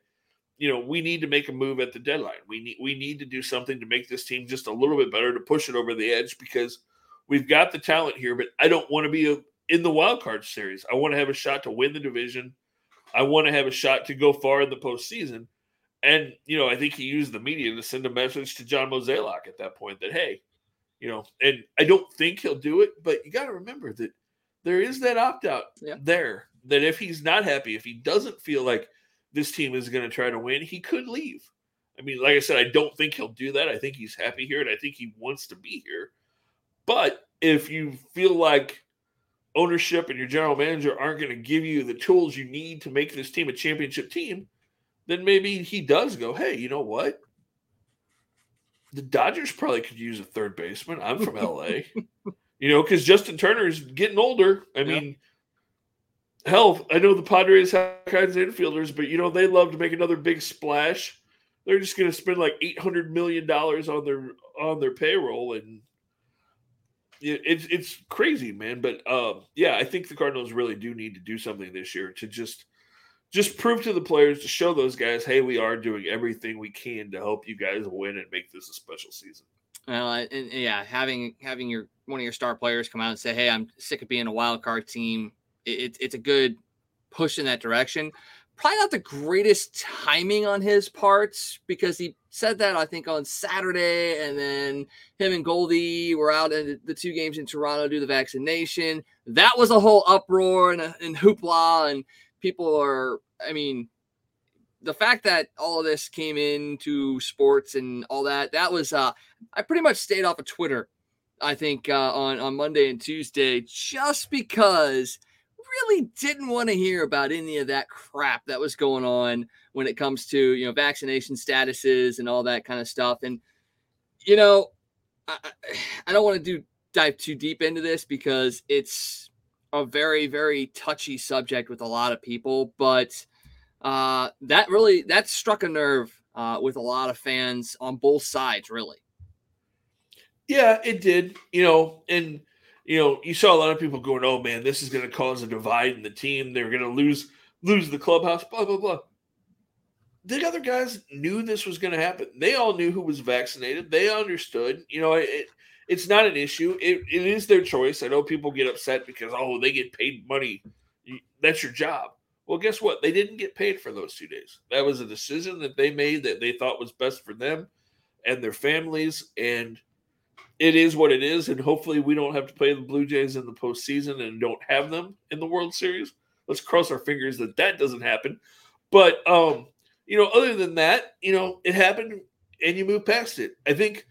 You know, we need to make a move at the deadline. We need we need to do something to make this team just a little bit better to push it over the edge because we've got the talent here, but I don't want to be a, in the wild card series. I want to have a shot to win the division. I want to have a shot to go far in the postseason. And you know, I think he used the media to send a message to John Mozeliak at that point that hey, you know, and I don't think he'll do it, but you got to remember that there is that opt out yeah. there. That if he's not happy, if he doesn't feel like this team is going to try to win, he could leave. I mean, like I said, I don't think he'll do that. I think he's happy here and I think he wants to be here. But if you feel like ownership and your general manager aren't going to give you the tools you need to make this team a championship team, then maybe he does go, hey, you know what? The Dodgers probably could use a third baseman. I'm from LA. you know, because Justin Turner's getting older. I yeah. mean, hell, I know the Padres have kinds of infielders, but you know they love to make another big splash. They're just going to spend like eight hundred million dollars on their on their payroll, and it's it's crazy, man. But um, yeah, I think the Cardinals really do need to do something this year to just just prove to the players to show those guys, hey, we are doing everything we can to help you guys win and make this a special season. Well, and, yeah, having having your one of your star players come out and say, "Hey, I'm sick of being a wild card team it, it's a good push in that direction. Probably not the greatest timing on his parts because he said that I think on Saturday, and then him and Goldie were out in the two games in Toronto do the vaccination. That was a whole uproar and, and hoopla, and people are. I mean, the fact that all of this came into sports and all that that was uh i pretty much stayed off of twitter i think uh on on monday and tuesday just because really didn't want to hear about any of that crap that was going on when it comes to you know vaccination statuses and all that kind of stuff. And you know, I, I don't want to do dive too deep into this because it's a very very touchy subject with a lot of people, but uh, that really that struck a nerve uh, with a lot of fans on both sides, really. Yeah, it did. You know, and you know, you saw a lot of people going, "Oh man, this is going to cause a divide in the team. They're going to lose lose the clubhouse." Blah blah blah. The other guys knew this was going to happen. They all knew who was vaccinated. They understood. You know, it, it's not an issue. It, it is their choice. I know people get upset because oh, they get paid money. That's your job. Well, guess what? They didn't get paid for those two days. That was a decision that they made that they thought was best for them and their families. And it is what it is, and hopefully we don't have to play the Blue Jays in the postseason and don't have them in the World Series. Let's cross our fingers that that doesn't happen. But um, you know, other than that, you know, it happened, and you move past it. I think,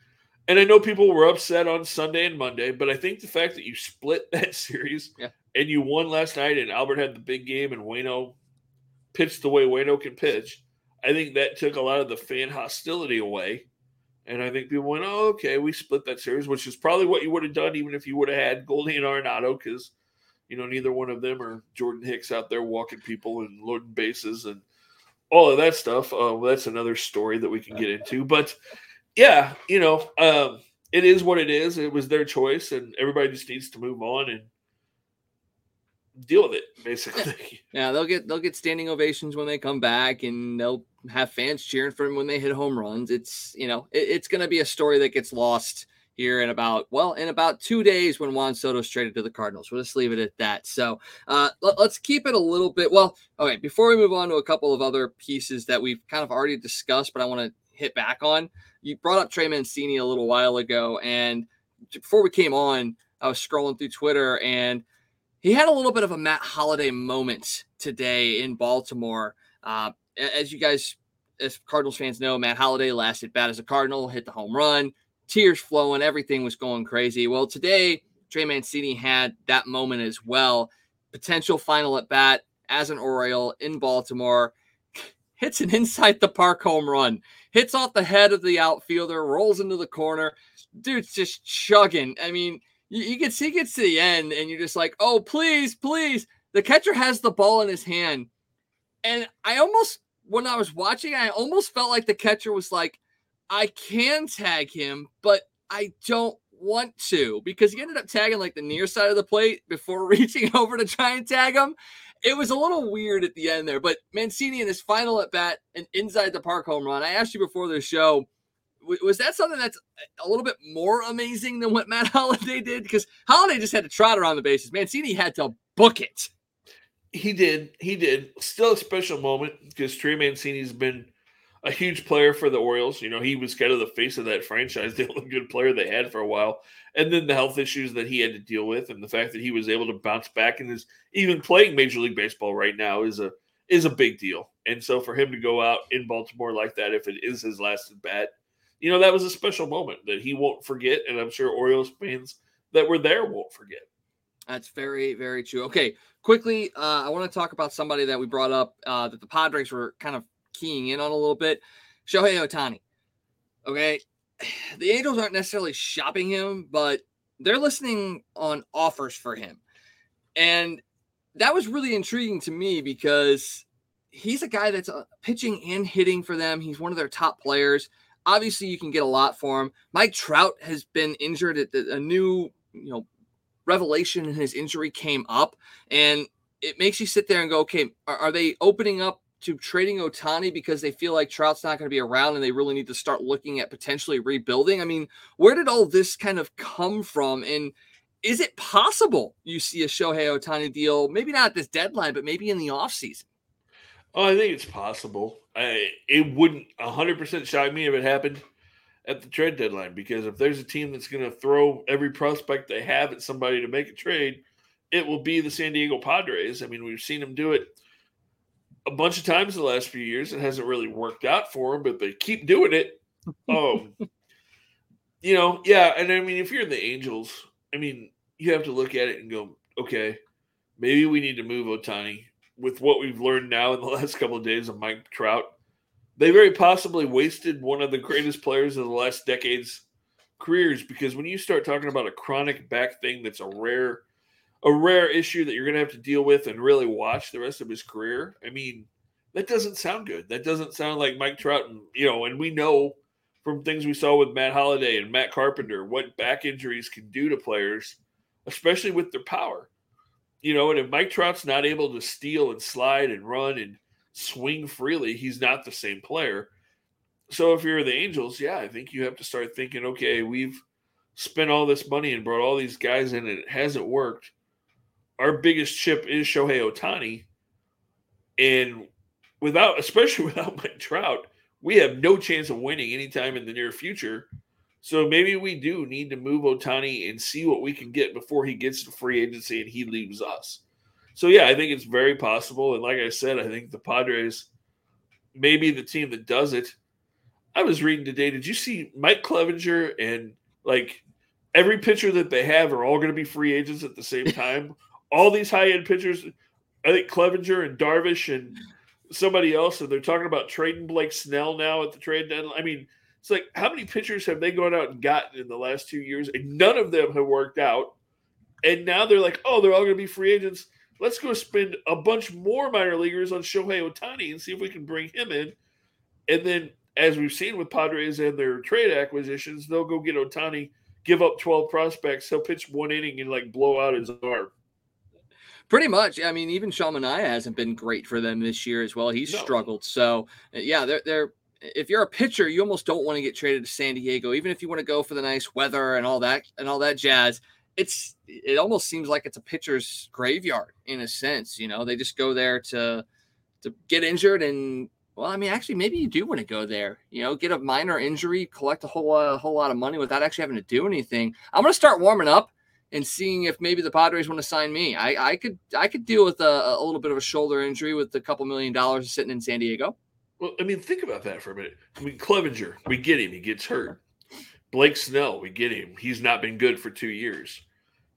and I know people were upset on Sunday and Monday, but I think the fact that you split that series yeah. and you won last night, and Albert had the big game, and Wayno pitched the way Wayno can pitch. I think that took a lot of the fan hostility away and I think people went, oh, okay, we split that series, which is probably what you would have done even if you would have had Goldie and Arenado, because, you know, neither one of them are Jordan Hicks out there walking people and loading bases and all of that stuff. Uh, well, that's another story that we can get into. But yeah, you know, um, it is what it is. It was their choice, and everybody just needs to move on and deal with it basically yeah they'll get they'll get standing ovations when they come back and they'll have fans cheering for him when they hit home runs it's you know it, it's going to be a story that gets lost here in about well in about two days when Juan Soto's traded to the Cardinals. We'll just leave it at that. So uh, let, us keep it a little bit. Well, okay. Before we move on to a couple of other pieces that we've kind of already discussed, but I want to hit back on. You brought up Trey Mancini a little while ago, and before we came on, I was scrolling through Twitter and he had a little bit of a Matt Holliday moment today in Baltimore. Uh, as you guys, as Cardinals fans know, Matt Holliday last at bat as a Cardinal, hit the home run, tears flowing, everything was going crazy. Well, today, Trey Mancini had that moment as well. Potential final at bat as an Oriole in Baltimore. Hits an inside the park home run, hits off the head of the outfielder, rolls into the corner. Dude's just chugging. I mean, you, you can see gets to the end, and you're just like, oh, please, please. The catcher has the ball in his hand. And I almost, when I was watching, I almost felt like the catcher was like, I can tag him, but I don't want to because he ended up tagging like the near side of the plate before reaching over to try and tag him. It was a little weird at the end there, but Mancini in his final at bat, an inside the park home run. I asked you before the show, was that something that's a little bit more amazing than what Matt Holliday did? Because Holliday just had to trot around the bases. Mancini had to book it. He did. He did. Still a special moment because Trey Mancini's been a huge player for the Orioles. You know, he was kind of the face of that franchise, the only good player they had for a while. And then the health issues that he had to deal with, and the fact that he was able to bounce back and is even playing Major League Baseball right now is a is a big deal. And so for him to go out in Baltimore like that, if it is his last at bat, you know, that was a special moment that he won't forget. And I'm sure Orioles fans that were there won't forget. That's very, very true. Okay, quickly, uh, I want to talk about somebody that we brought up uh, that the Padres were kind of keying in on a little bit Shohei Ohtani. Okay, the Angels aren't necessarily shopping him, but they're listening on offers for him. And that was really intriguing to me because he's a guy that's uh, pitching and hitting for them. He's one of their top players. Obviously, you can get a lot for him. Mike Trout has been injured. At a new, you know, revelation in his injury came up, and it makes you sit there and go, okay, are, are they opening up to trading Ohtani because they feel like Trout's not going to be around and they really need to start looking at potentially rebuilding? I mean, where did all this kind of come from? And is it possible you see a Shohei Ohtani deal, maybe not at this deadline, but maybe in the offseason? Oh, I think it's possible. I, it wouldn't 100% shock me if it happened at the trade deadline because if there's a team that's going to throw every prospect they have at somebody to make a trade, it will be the San Diego Padres. I mean, we've seen them do it a bunch of times the last few years. It hasn't really worked out for them, but they keep doing it. Oh, you know, yeah. And I mean, if you're the Angels, I mean, you have to look at it and go, okay, maybe we need to move Ohtani with what we've learned now in the last couple of days of Mike Trout, they very possibly wasted one of the greatest players of the last decade's careers because when you start talking about a chronic back thing that's a rare a rare issue that you're going to have to deal with and really watch the rest of his career, I mean, that doesn't sound good. That doesn't sound like Mike Trout and you know, and we know from things we saw with Matt Holliday and Matt Carpenter what back injuries can do to players, especially with their power. You know, and if Mike Trout's not able to steal and slide and run and swing freely, he's not the same player. So if you're the Angels, yeah, I think you have to start thinking, okay, we've spent all this money and brought all these guys in and it hasn't worked. Our biggest chip is Shohei Ohtani. And without, especially without Mike Trout, we have no chance of winning anytime in the near future. So maybe we do need to move Ohtani and see what we can get before he gets to free agency and he leaves us. So yeah, I think it's very possible. And like I said, I think the Padres may be the team that does it. I was reading today. Did you see Mike Clevinger and like every pitcher that they have are all going to be free agents at the same time? all these high end pitchers, I think Clevinger and Darvish and somebody else, and they're talking about trading Blake Snell now at the trade deadline. I mean, it's like how many pitchers have they gone out and gotten in the last two years, and none of them have worked out. And now they're like, oh, they're all going to be free agents. Let's go spend a bunch more minor leaguers on Shohei Ohtani and see if we can bring him in. And then, as we've seen with Padres and their trade acquisitions, they'll go get Ohtani, give up 12 prospects. He'll pitch one inning and like blow out his arm. Pretty much. I mean, even Sean Manaea hasn't been great for them this year as well. He's no. struggled. So, yeah, they're, they're if you're a pitcher, you almost don't want to get traded to San Diego, even if you want to go for the nice weather and all that and all that jazz. It's it almost seems like it's a pitcher's graveyard in a sense. You know, they just go there to to get injured and well, I mean, actually, maybe you do want to go there. You know, get a minor injury, collect a whole uh, whole lot of money without actually having to do anything. I'm going to start warming up and seeing if maybe the Padres want to sign me. I, I could I could deal with a, a little bit of a shoulder injury with a couple million dollars sitting in San Diego. Well, I mean, think about that for a minute. I mean, Clevinger, we get him. He gets hurt. Blake Snell, we get him. He's not been good for two years.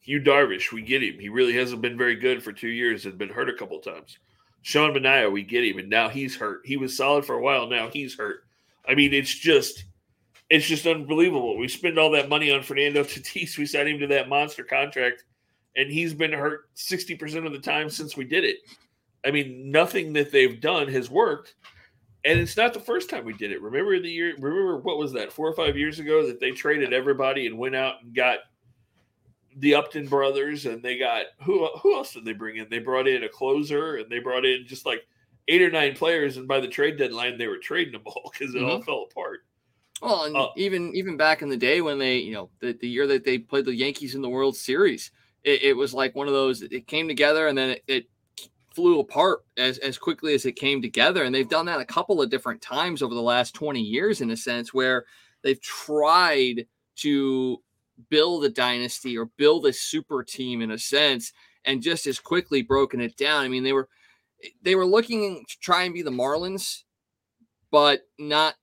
Yu Darvish, we get him. He really hasn't been very good for two years. Has been hurt a couple times. Sean Manaea, we get him, and now he's hurt. He was solid for a while. Now he's hurt. I mean, it's just, it's just unbelievable. We spend all that money on Fernando Tatis. We signed him to that monster contract, and he's been hurt sixty percent of the time since we did it. I mean, nothing that they've done has worked, and it's not the first time we did it. Remember the year? Remember what was that? Four or five years ago that they traded everybody and went out and got the Upton brothers, and they got who who else did they bring in? They brought in a closer, and they brought in just like eight or nine players, and by the trade deadline, they were trading them all because it mm-hmm. all fell apart. Well, and uh, even even back in the day when they, you know, the, the year that they played the Yankees in the World Series, it, it was like one of those. It came together, and then it, it flew apart as, as quickly as it came together. And they've done that a couple of different times over the last 20 years, in a sense, where they've tried to build a dynasty or build a super team in a sense and just as quickly broken it down. I mean, they were they were looking to try and be the Marlins, but not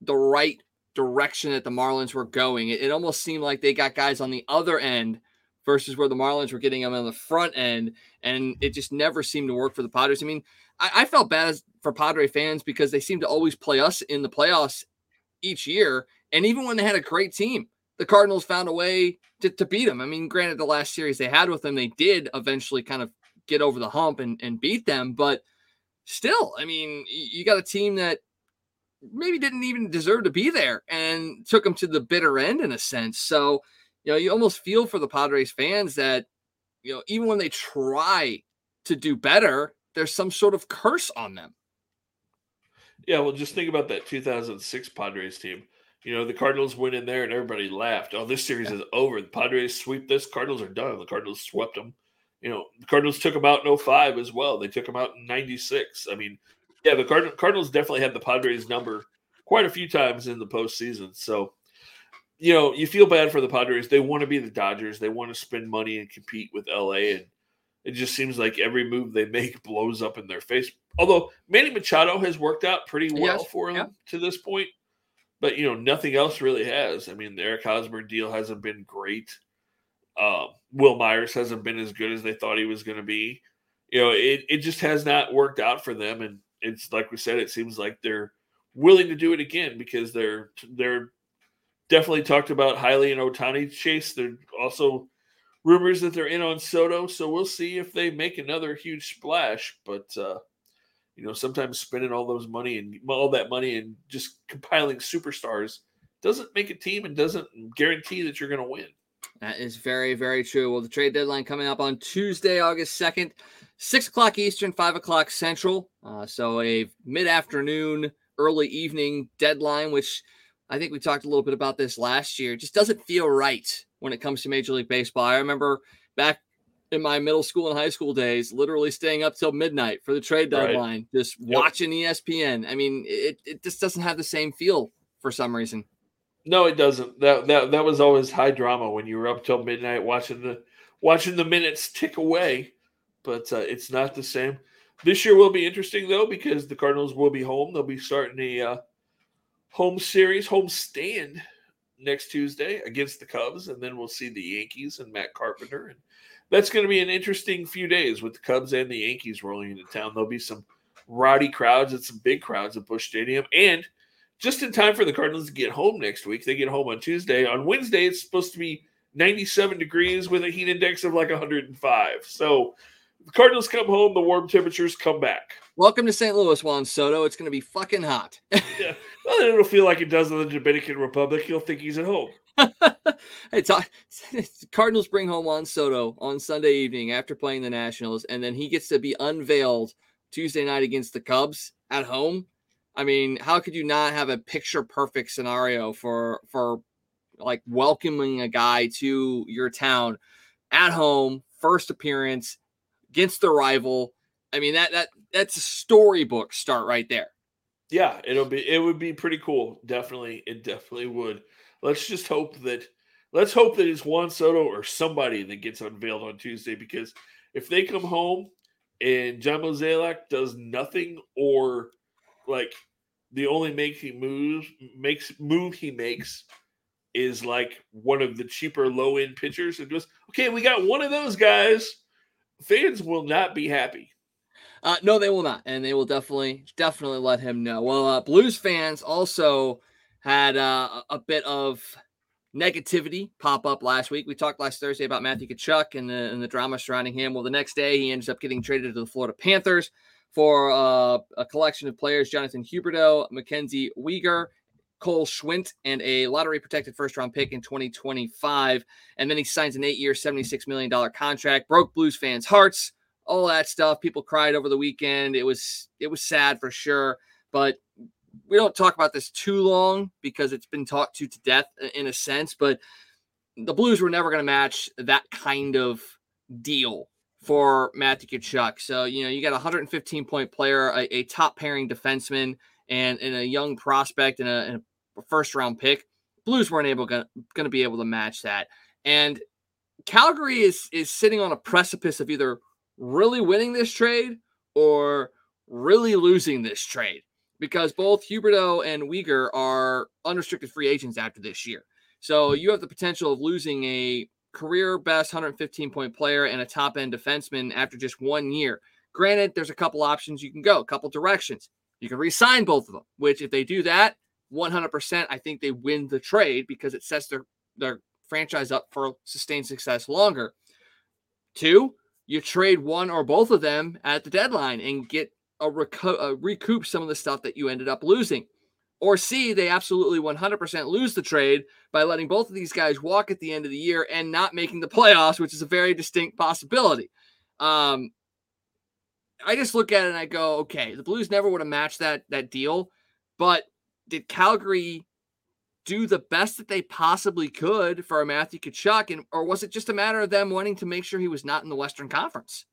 the right direction that the Marlins were going. It, it almost seemed like they got guys on the other end versus where the Marlins were getting them on the front end, and it just never seemed to work for the Padres. I mean, I, I felt bad for Padre fans because they seem to always play us in the playoffs each year, and even when they had a great team, the Cardinals found a way to, to beat them. I mean, granted, the last series they had with them, they did eventually kind of get over the hump and, and beat them. But still, I mean, you got a team that maybe didn't even deserve to be there and took them to the bitter end in a sense. So, you know, you almost feel for the Padres fans that, you know, even when they try to do better, there's some sort of curse on them. Yeah, well, just think about that 2006 Padres team you know, the Cardinals went in there and everybody laughed. Oh, this series yeah. is over. The Padres sweep this. Cardinals are done. The Cardinals swept them. You know, the Cardinals took them out in 05 as well. They took them out in 96. I mean, yeah, the Card- Cardinals definitely had the Padres number quite a few times in the postseason. So, you know, you feel bad for the Padres. They want to be the Dodgers. They want to spend money and compete with LA. And it just seems like every move they make blows up in their face. Although Manny Machado has worked out pretty well yes. for them yeah. to this point but you know nothing else really has. I mean, the Eric Hosmer deal hasn't been great. Uh, Wil Myers hasn't been as good as they thought he was going to be. You know, it it just has not worked out for them, and it's like we said, it seems like they're willing to do it again because they're they're definitely talked about highly in Ohtani chase. They're also rumors that they're in on Soto, so we'll see if they make another huge splash. But uh, you know, sometimes spending all those money and all that money and just compiling superstars doesn't make a team and doesn't guarantee that you're going to win. That is very, very true. Well, the trade deadline coming up on Tuesday, August 2nd, 6 o'clock Eastern, 5 o'clock Central. Uh, so a mid afternoon, early evening deadline, which I think we talked a little bit about this last year. It just doesn't feel right when it comes to Major League Baseball. I remember back in my middle school and high school days, literally staying up till midnight for the trade deadline, right. just yep. watching ESPN. I mean, it, it just doesn't have the same feel for some reason. No, it doesn't. That that that was always high drama when you were up till midnight watching the watching the minutes tick away. But uh, it's not the same. This year will be interesting though because the Cardinals will be home. They'll be starting a uh, home series, home stand next Tuesday against the Cubs, and then we'll see the Yankees and Matt Carpenter and that's going to be an interesting few days with the Cubs and the Yankees rolling into town. There'll be some rowdy crowds and some big crowds at Busch Stadium. And just in time for the Cardinals to get home next week. They get home on Tuesday. On Wednesday, it's supposed to be 97 degrees with a heat index of like 105. So the Cardinals come home, the warm temperatures come back. Welcome to St. Louis, Juan Soto. It's going to be fucking hot. yeah. Well, it'll feel like it does in the Dominican Republic. You'll think he's at home. hey, talk, Cardinals bring home Juan Soto on Sunday evening after playing the Nationals, and then he gets to be unveiled Tuesday night against the Cubs at home. I mean, how could you not have a picture perfect scenario for for like welcoming a guy to your town at home, first appearance against the rival? I mean, that that that's a storybook start right there. Yeah, it'll be it would be pretty cool. Definitely, it definitely would. Let's just hope that let's hope that it's Juan Soto or somebody that gets unveiled on Tuesday because if they come home and John Mozeliak does nothing or like the only make he moves makes move he makes is like one of the cheaper low end pitchers and goes, okay, we got one of those guys. Fans will not be happy. Uh, no, they will not, and they will definitely, definitely let him know. Well, uh, Blues fans also had uh, a bit of negativity pop up last week. We talked last Thursday about Matthew Tkachuk and the, and the drama surrounding him. Well, the next day he ends up getting traded to the Florida Panthers for uh, a collection of players: Jonathan Huberdeau, Mackenzie Weegar, Cole Schwindt, and a lottery protected first round pick in 2025. And then he signs an eight year, $76 million contract. Broke Blues fans' hearts. All that stuff. People cried over the weekend. It was it was sad for sure. But we don't talk about this too long because it's been talked to to death in a sense, but the Blues were never going to match that kind of deal for Matthew Tkachuk. So, you know, you got a 115 point player, a, a top pairing defenseman, and, and a young prospect and a, and a first round pick. Blues weren't able going to be able to match that. And Calgary is is sitting on a precipice of either really winning this trade or really losing this trade because both Huberdeau and Weegar are unrestricted free agents after this year. So hmm. you have the potential of losing a career best 115 point player and a top end defenseman after just one year. Granted, there's a couple options you can go, a couple directions. You can re-sign both of them, which if they do that, 100%, I think they win the trade because it sets their their franchise up for sustained success longer. Two, you trade one or both of them at the deadline and get a, reco- a recoup some of the stuff that you ended up losing. Or C, they absolutely 100% lose the trade by letting both of these guys walk at the end of the year and not making the playoffs, which is a very distinct possibility. Um, I just look at it and I go, okay, the Blues never would have matched that that deal, but did Calgary do the best that they possibly could for a Matthew Tkachuk, and or was it just a matter of them wanting to make sure he was not in the Western Conference?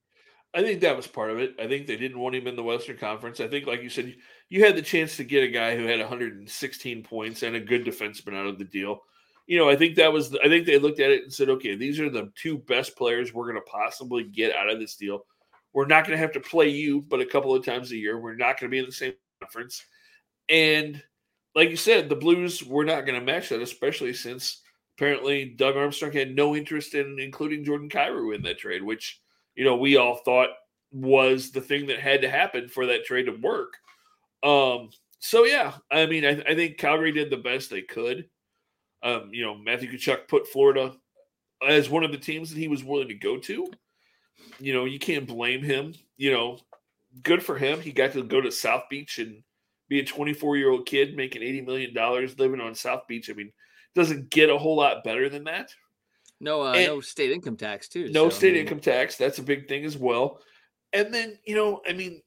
I think that was part of it. I think they didn't want him in the Western Conference. I think, like you said, you had the chance to get a guy who had 116 points and a good defenseman out of the deal. You know, I think that was. I think they looked at it and said, "Okay, these are the two best players we're going to possibly get out of this deal. We're not going to have to play you, but a couple of times a year. We're not going to be in the same conference." And like you said, the Blues were not going to match that, especially since apparently Doug Armstrong had no interest in including Jordan Kyrou in that trade, which you know, we all thought was the thing that had to happen for that trade to work. Um, so yeah, I mean, I, I think Calgary did the best they could. Um, you know, Matthew Tkachuk put Florida as one of the teams that he was willing to go to. You know, you can't blame him. You know, good for him. He got to go to South Beach and be a 24 year old kid making 80 million dollars living on South Beach. I mean, doesn't get a whole lot better than that. No, uh, no state income tax too. No so, state I mean, income tax. That's a big thing as well. And then you know, I mean,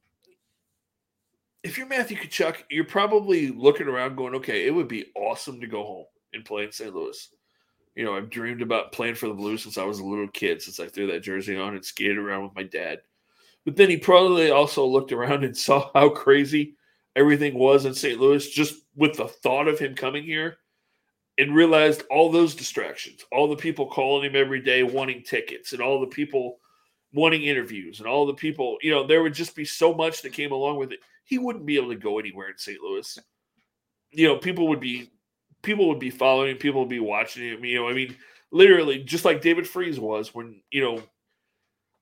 if you're Matthew Tkachuk, you're probably looking around, going, "Okay, it would be awesome to go home and play in St. Louis." You know, I've dreamed about playing for the Blues since I was a little kid, since I threw that jersey on and skated around with my dad. But then he probably also looked around and saw how crazy everything was in St. Louis just with the thought of him coming here and realized all those distractions, all the people calling him every day wanting tickets, and all the people wanting interviews, and all the people, you know, there would just be so much that came along with it. He wouldn't be able to go anywhere in St. Louis. You know, people would be people would be following people would be watching him. You know, I mean, literally, just like David Freese was when, you know,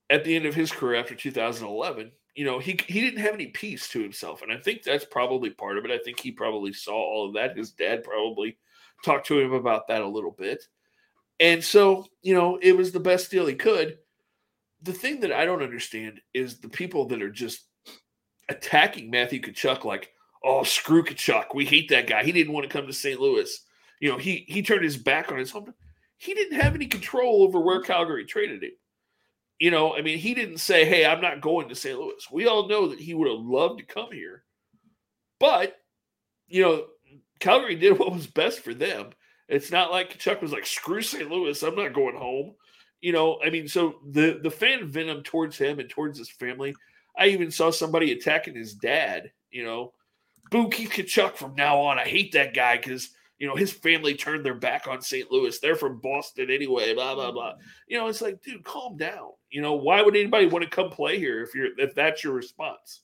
at the end of his career after 2011, you know, he he didn't have any peace to himself. And I think that's probably part of it. I think he probably saw all of that. His dad probably talked to him about that a little bit. And so, you know, it was the best deal he could. The thing that I don't understand is the people that are just attacking Matthew Tkachuk like, oh, screw Tkachuk. We hate that guy. He didn't want to come to St. Louis. You know, he he turned his back on his home. He didn't have any control over where Calgary traded him. You know, I mean, he didn't say, hey, I'm not going to St. Louis. We all know that he would have loved to come here. But you know, Calgary did what was best for them. It's not like Chuck was like, screw St. Louis, I'm not going home. You know, I mean, so the the fan venom towards him and towards his family. I even saw somebody attacking his dad. You know, boo Keith Tkachuk from now on. I hate that guy because you know his family turned their back on St. Louis. They're from Boston anyway. Blah blah blah. You know, it's like, dude, calm down. You know, why would anybody want to come play here if you're if that's your response?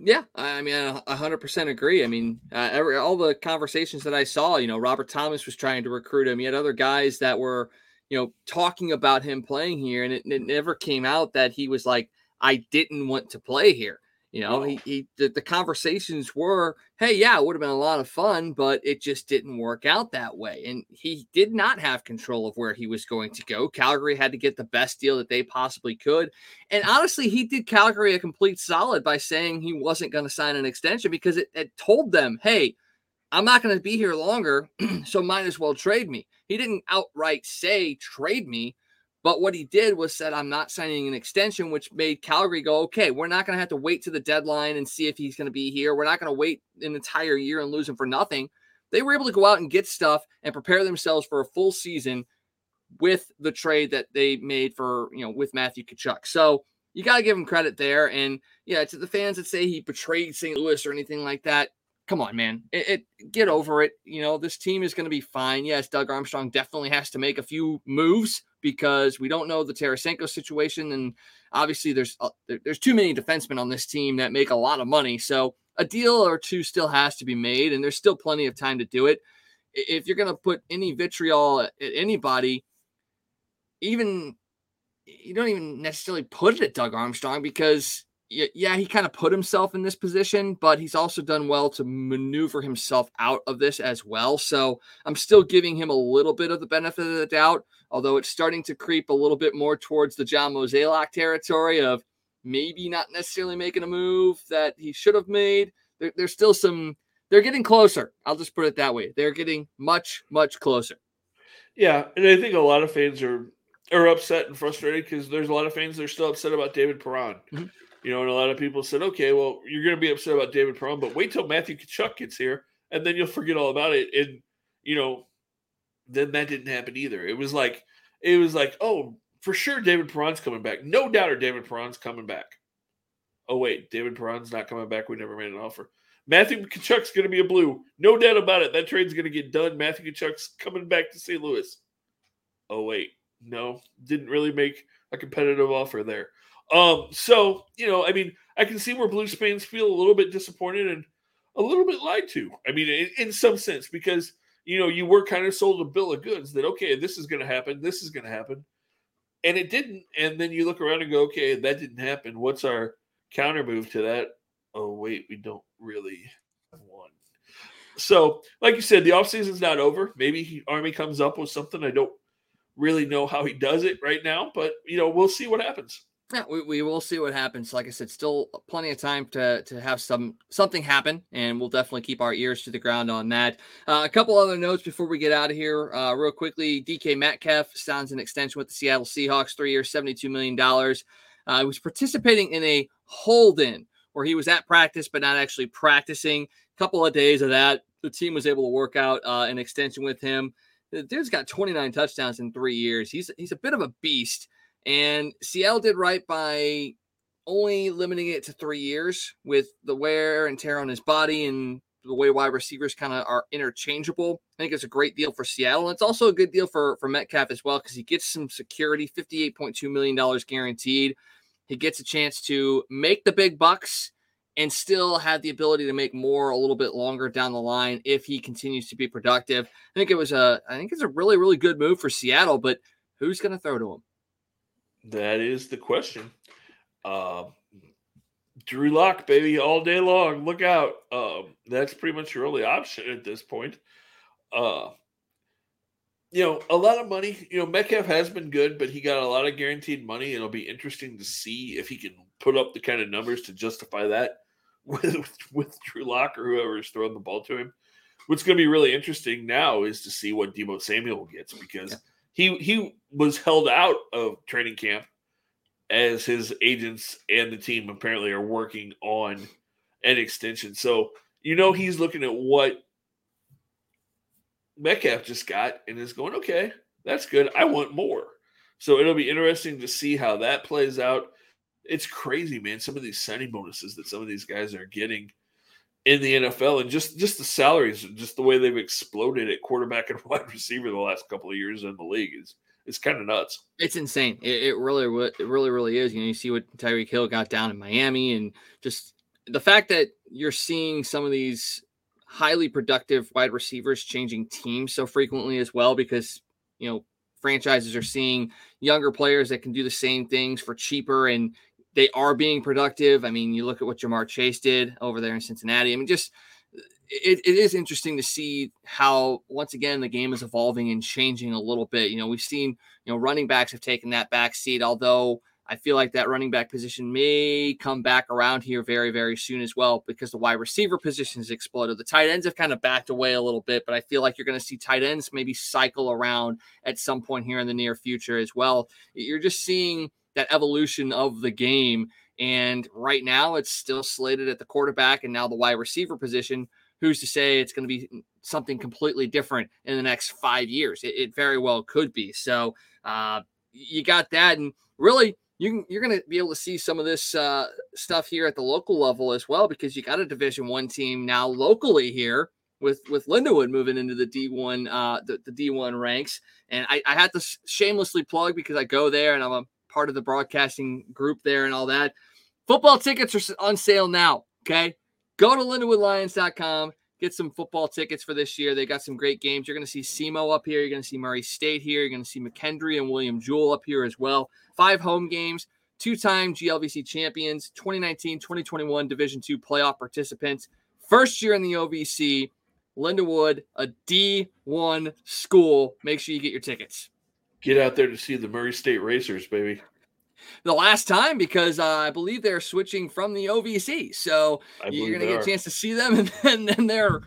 Yeah, I mean, a hundred percent agree. I mean, uh, every, all the conversations that I saw, you know, Robert Thomas was trying to recruit him. He had other guys that were, you know, talking about him playing here, and it, it never came out that he was like, "I didn't want to play here." You know, he, he the, the, conversations were, hey, yeah, it would have been a lot of fun, but it just didn't work out that way. And he did not have control of where he was going to go. Calgary had to get the best deal that they possibly could. And honestly, he did Calgary a complete solid by saying he wasn't going to sign an extension because it, it told them, hey, I'm not going to be here longer, so might as well trade me. He didn't outright say trade me but what he did was said, I'm not signing an extension, which made Calgary go, okay, we're not going to have to wait to the deadline and see if he's going to be here. We're not going to wait an entire year and lose him for nothing. They were able to go out and get stuff and prepare themselves for a full season with the trade that they made for, you know, with Matthew Tkachuk. So you got to give him credit there. And yeah, to the fans that say he betrayed St. Louis or anything like that, come on, man. It, it, get over it. You know, this team is going to be fine. Yes, Doug Armstrong definitely has to make a few moves because we don't know the Tarasenko situation, and obviously there's uh, there's too many defensemen on this team that make a lot of money. So a deal or two still has to be made, and there's still plenty of time to do it. If you're going to put any vitriol at anybody, even you don't even necessarily put it at Doug Armstrong because yeah, he kind of put himself in this position, but he's also done well to maneuver himself out of this as well. So I'm still giving him a little bit of the benefit of the doubt, although it's starting to creep a little bit more towards the John Mozeliak territory of maybe not necessarily making a move that he should have made. There, there's still some, they're getting closer. I'll just put it that way. They're getting much, much closer. Yeah. And I think a lot of fans are, are upset and frustrated because there's a lot of fans that are still upset about David Perron. Mm-hmm you know, and a lot of people said, okay, well, you're going to be upset about David Perron, but wait till Matthew Tkachuk gets here, and then you'll forget all about it. And you know, then that didn't happen either. It was like, it was like, oh, for sure, David Perron's coming back. No doubt, or David Perron's coming back. Oh wait, David Perron's not coming back. We never made an offer. Matthew Tkachuk's going to be a blue. No doubt about it. That trade's going to get done. Matthew Tkachuk's coming back to St. Louis. Oh wait, no, didn't really make a competitive offer there. Um, so you know, I mean, I can see where Blues fans feel a little bit disappointed and a little bit lied to. I mean, in, in some sense, because you know you were kind of sold a bill of goods that okay, this is going to happen, this is going to happen, and it didn't. And then you look around and go, okay, that didn't happen. What's our counter move to that? Oh wait, we don't really one. So, like you said, the offseason's not over. Maybe he, Army comes up with something. I don't really know how he does it right now, but you know, we'll see what happens. Yeah, we, we will see what happens. Like I said, still plenty of time to to have some something happen, and we'll definitely keep our ears to the ground on that. Uh, a couple other notes before we get out of here, uh, real quickly. DK Metcalf signs an extension with the Seattle Seahawks, three years, seventy two million dollars. Uh, he was participating in a hold in where he was at practice but not actually practicing. A couple of days of that, the team was able to work out uh, an extension with him. The dude's got 29 touchdowns in three years. He's he's a bit of a beast. And Seattle did right by only limiting it to three years with the wear and tear on his body and the way wide receivers kind of are interchangeable. I think it's a great deal for Seattle. And it's also a good deal for, for Metcalf as well because he gets some security, $58.2 million guaranteed. He gets a chance to make the big bucks and still have the ability to make more a little bit longer down the line if he continues to be productive. I think it was a I think it's a really, really good move for Seattle, but who's going to throw to him? That is the question. Uh, Drew Lock, baby, all day long. Look out. Um, that's pretty much your only option at this point. Uh, you know, a lot of money. You know, Metcalf has been good, but he got a lot of guaranteed money. It'll be interesting to see if he can put up the kind of numbers to justify that with with Drew Lock or whoever is throwing the ball to him. What's going to be really interesting now is to see what Deebo Samuel gets because. Yeah he he was held out of training camp as his agents and the team apparently are working on an extension. So you know he's looking at what Metcalf just got and is going, okay, that's good. I want more. So it'll be interesting to see how that plays out. It's crazy, man. Some of these signing bonuses that some of these guys are getting in the NFL and just just the salaries, just the way they've exploded at quarterback and wide receiver the last couple of years in the league is it's kind of nuts. It's insane. It, it really, it really, really is. You know, you see what Tyreek Hill got down in Miami, and just the fact that you're seeing some of these highly productive wide receivers changing teams so frequently as well, because you know franchises are seeing younger players that can do the same things for cheaper and they are being productive. I mean, you look at what Ja'Marr Chase did over there in Cincinnati. I mean, just it, it is interesting to see how once again the game is evolving and changing a little bit. You know, we've seen you know running backs have taken that back seat, although I feel like that running back position may come back around here very, very soon as well because the wide receiver position has exploded. The tight ends have kind of backed away a little bit, but I feel like you're going to see tight ends maybe cycle around at some point here in the near future as well. You're just seeing that evolution of the game. And right now, it's still slated at the quarterback and now the wide receiver position who's to say it's going to be something completely different in the next five years? It, it very well could be. So uh, you got that, and really. You you're going to be able to see some of this uh, stuff here at the local level as well because you got a Division One team now locally here with with Lindenwood moving into the D1 uh, the, the D1 ranks. And I, I had to shamelessly plug because I go there and I'm a part of the broadcasting group there and all that. Football tickets are on sale now. Okay, Go to lindenwoodlions.com. Get some football tickets for this year. They got some great games. You're going to see SEMO up here. You're going to see Murray State here. You're going to see McKendree and William Jewell up here as well. Five home games, two time GLVC champions, 2019 2021 Division two playoff participants. First year in the OVC. Lindenwood, a D1 school. Make sure you get your tickets. Get out there to see the Murray State Racers, baby the last time because uh, I believe they're switching from the OVC. So you're going to get a chance to see them and then, then they're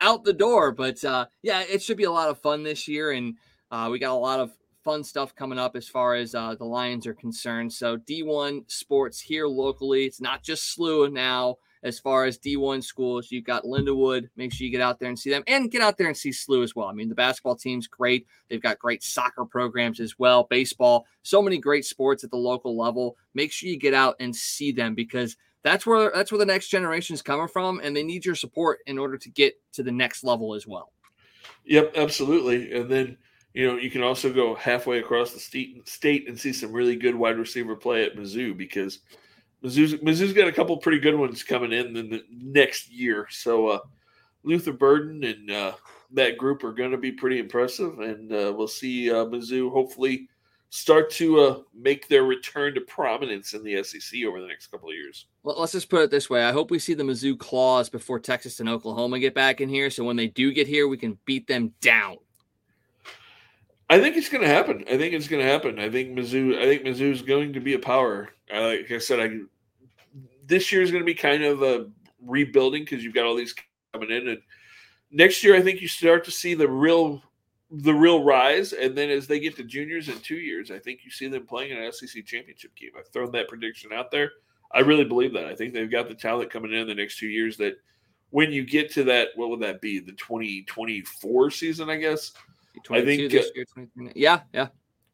out the door. But uh, yeah, it should be a lot of fun this year. And uh, we got a lot of fun stuff coming up as far as uh, the Lions are concerned. So D1 sports here locally. It's not just SLU now as far as D1 schools. You've got Lindenwood. Make sure you get out there and see them and get out there and see SLU as well. I mean, the basketball team's great. They've got great soccer programs as well, baseball, so many great sports at the local level. Make sure you get out and see them because that's where that's where the next generation is coming from and they need your support in order to get to the next level as well. Yep, absolutely. And then you know, you can also go halfway across the state and see some really good wide receiver play at Mizzou because Mizzou's, Mizzou's got a couple pretty good ones coming in in the next year. So uh, Luther Burden and uh, that group are going to be pretty impressive, and uh, we'll see uh, Mizzou hopefully start to uh, make their return to prominence in the SEC over the next couple of years. Well, let's just put it this way: I hope we see the Mizzou claws before Texas and Oklahoma get back in here, so when they do get here, we can beat them down. I think it's going to happen. I think it's going to happen. I think Mizzou. I think Mizzou is going to be a power. like I said, I this year is going to be kind of a rebuilding because you've got all these coming in, and next year I think you start to see the real the real rise. And then as they get to juniors in two years, I think you see them playing in an SEC championship game. I've thrown that prediction out there. I really believe that. I think they've got the talent coming in the next two years that when you get to that, what would that be? The 2024 season, I guess. I think. Uh, year, yeah, yeah.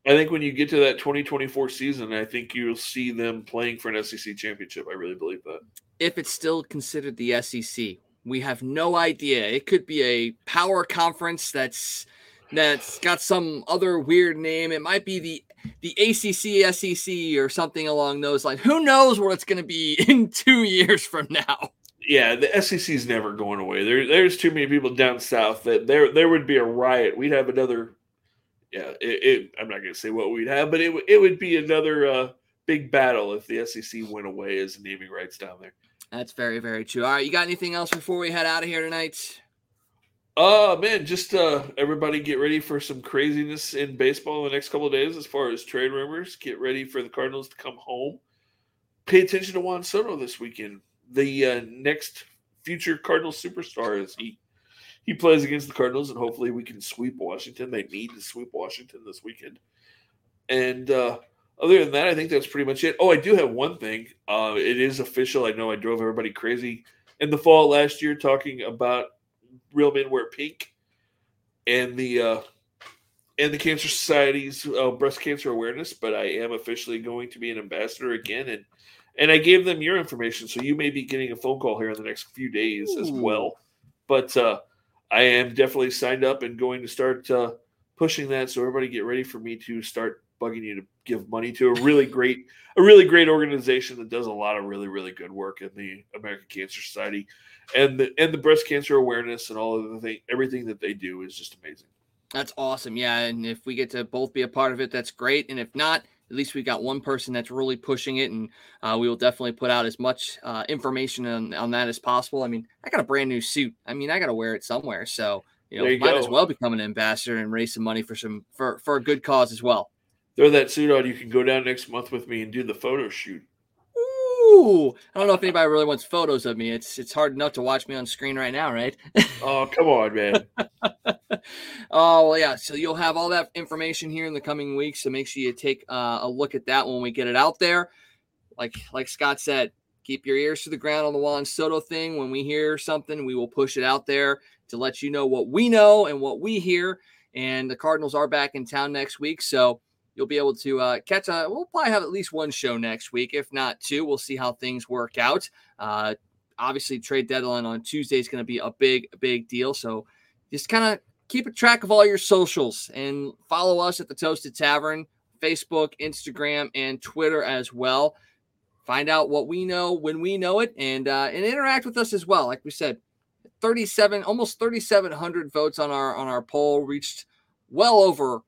I think when you get to that 2024 season, I think you'll see them playing for an SEC championship. I really believe that. If it's still considered the SEC, we have no idea. It could be a power conference that's that's got some other weird name. It might be the the ACC, SEC, or something along those lines. Who knows what it's going to be in two years from now? Yeah, the SEC is never going away. There, there's too many people down south that there there would be a riot. We'd have another yeah, it, it, I'm not going to say what we'd have, but it it would be another uh, big battle if the SEC went away as naming rights down there. That's very very true. All right, you got anything else before we head out of here tonight? Uh man, just uh everybody get ready for some craziness in baseball in the next couple of days as far as trade rumors. Get ready for the Cardinals to come home. Pay attention to Juan Soto this weekend. The uh, next future Cardinal superstar as he he plays against the Cardinals, and hopefully we can sweep Washington. They need to sweep Washington this weekend. And uh, other than that, I think that's pretty much it. Oh, I do have one thing. Uh, it is official. I know I drove everybody crazy in the fall last year talking about real men wear pink and the uh, and the Cancer Society's uh, breast cancer awareness. But I am officially going to be an ambassador again, and and I gave them your information, so you may be getting a phone call here in the next few days Ooh. as well. But uh, I am definitely signed up and going to start uh, pushing that. So everybody get ready for me to start bugging you to give money to a really great, a really great organization that does a lot of really, really good work in the American Cancer Society, and the and the breast cancer awareness and all of the thing, everything that they do is just amazing. That's awesome. Yeah, and if we get to both be a part of it, that's great. And if not, at least we've got one person that's really pushing it, and uh, we will definitely put out as much uh, information on, on that as possible. I mean, I got a brand new suit. I mean, I got to wear it somewhere, so you know, you might go. as well become an ambassador and raise some money for some for for a good cause as well. Throw that suit on. You can go down next month with me and do the photo shoot. Ooh, I don't know if anybody really wants photos of me. It's it's hard enough to watch me on screen right now, right? oh, come on, man. oh, well, yeah. So you'll have all that information here in the coming weeks. So make sure you take uh, a look at that when we get it out there. Like like Scott said, keep your ears to the ground on the Juan Soto thing. When we hear something, we will push it out there to let you know what we know and what we hear. And the Cardinals are back in town next week, so you'll be able to uh, catch a. We'll probably have at least one show next week, if not two. We'll see how things work out. Uh, obviously, trade deadline on Tuesday is going to be a big, big deal. So just kind of keep a track of all your socials and follow us at the Toasted Tavern, Facebook, Instagram, and Twitter as well. Find out what we know when we know it, and uh, and interact with us as well. Like we said, 37, almost 3,700 votes on our on our poll reached well over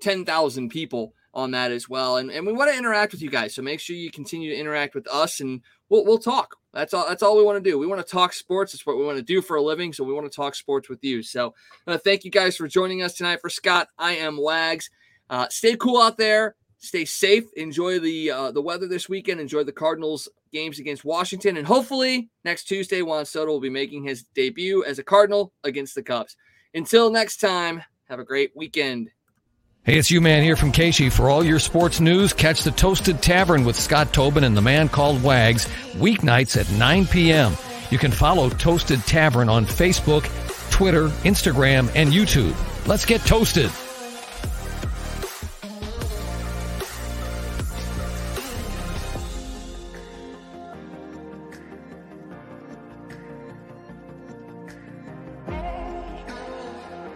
10,000 people on that as well. And, and we want to interact with you guys. So make sure you continue to interact with us and we'll, we'll talk. That's all, that's all we want to do. We want to talk sports. It's what we want to do for a living. So we want to talk sports with you. So uh, thank you guys for joining us tonight. For Scott, I am Wags. Uh, stay cool out there. Stay safe. Enjoy the uh, the weather this weekend. Enjoy the Cardinals games against Washington, and hopefully next Tuesday, Juan Soto will be making his debut as a Cardinal against the Cubs. Until next time, have a great weekend. Hey, it's you man here from KSHE. For all your sports news, catch the Toasted Tavern with Scott Tobin and the man called Wags weeknights at 9 p.m. You can follow Toasted Tavern on Facebook, Twitter, Instagram, and YouTube. Let's get toasted.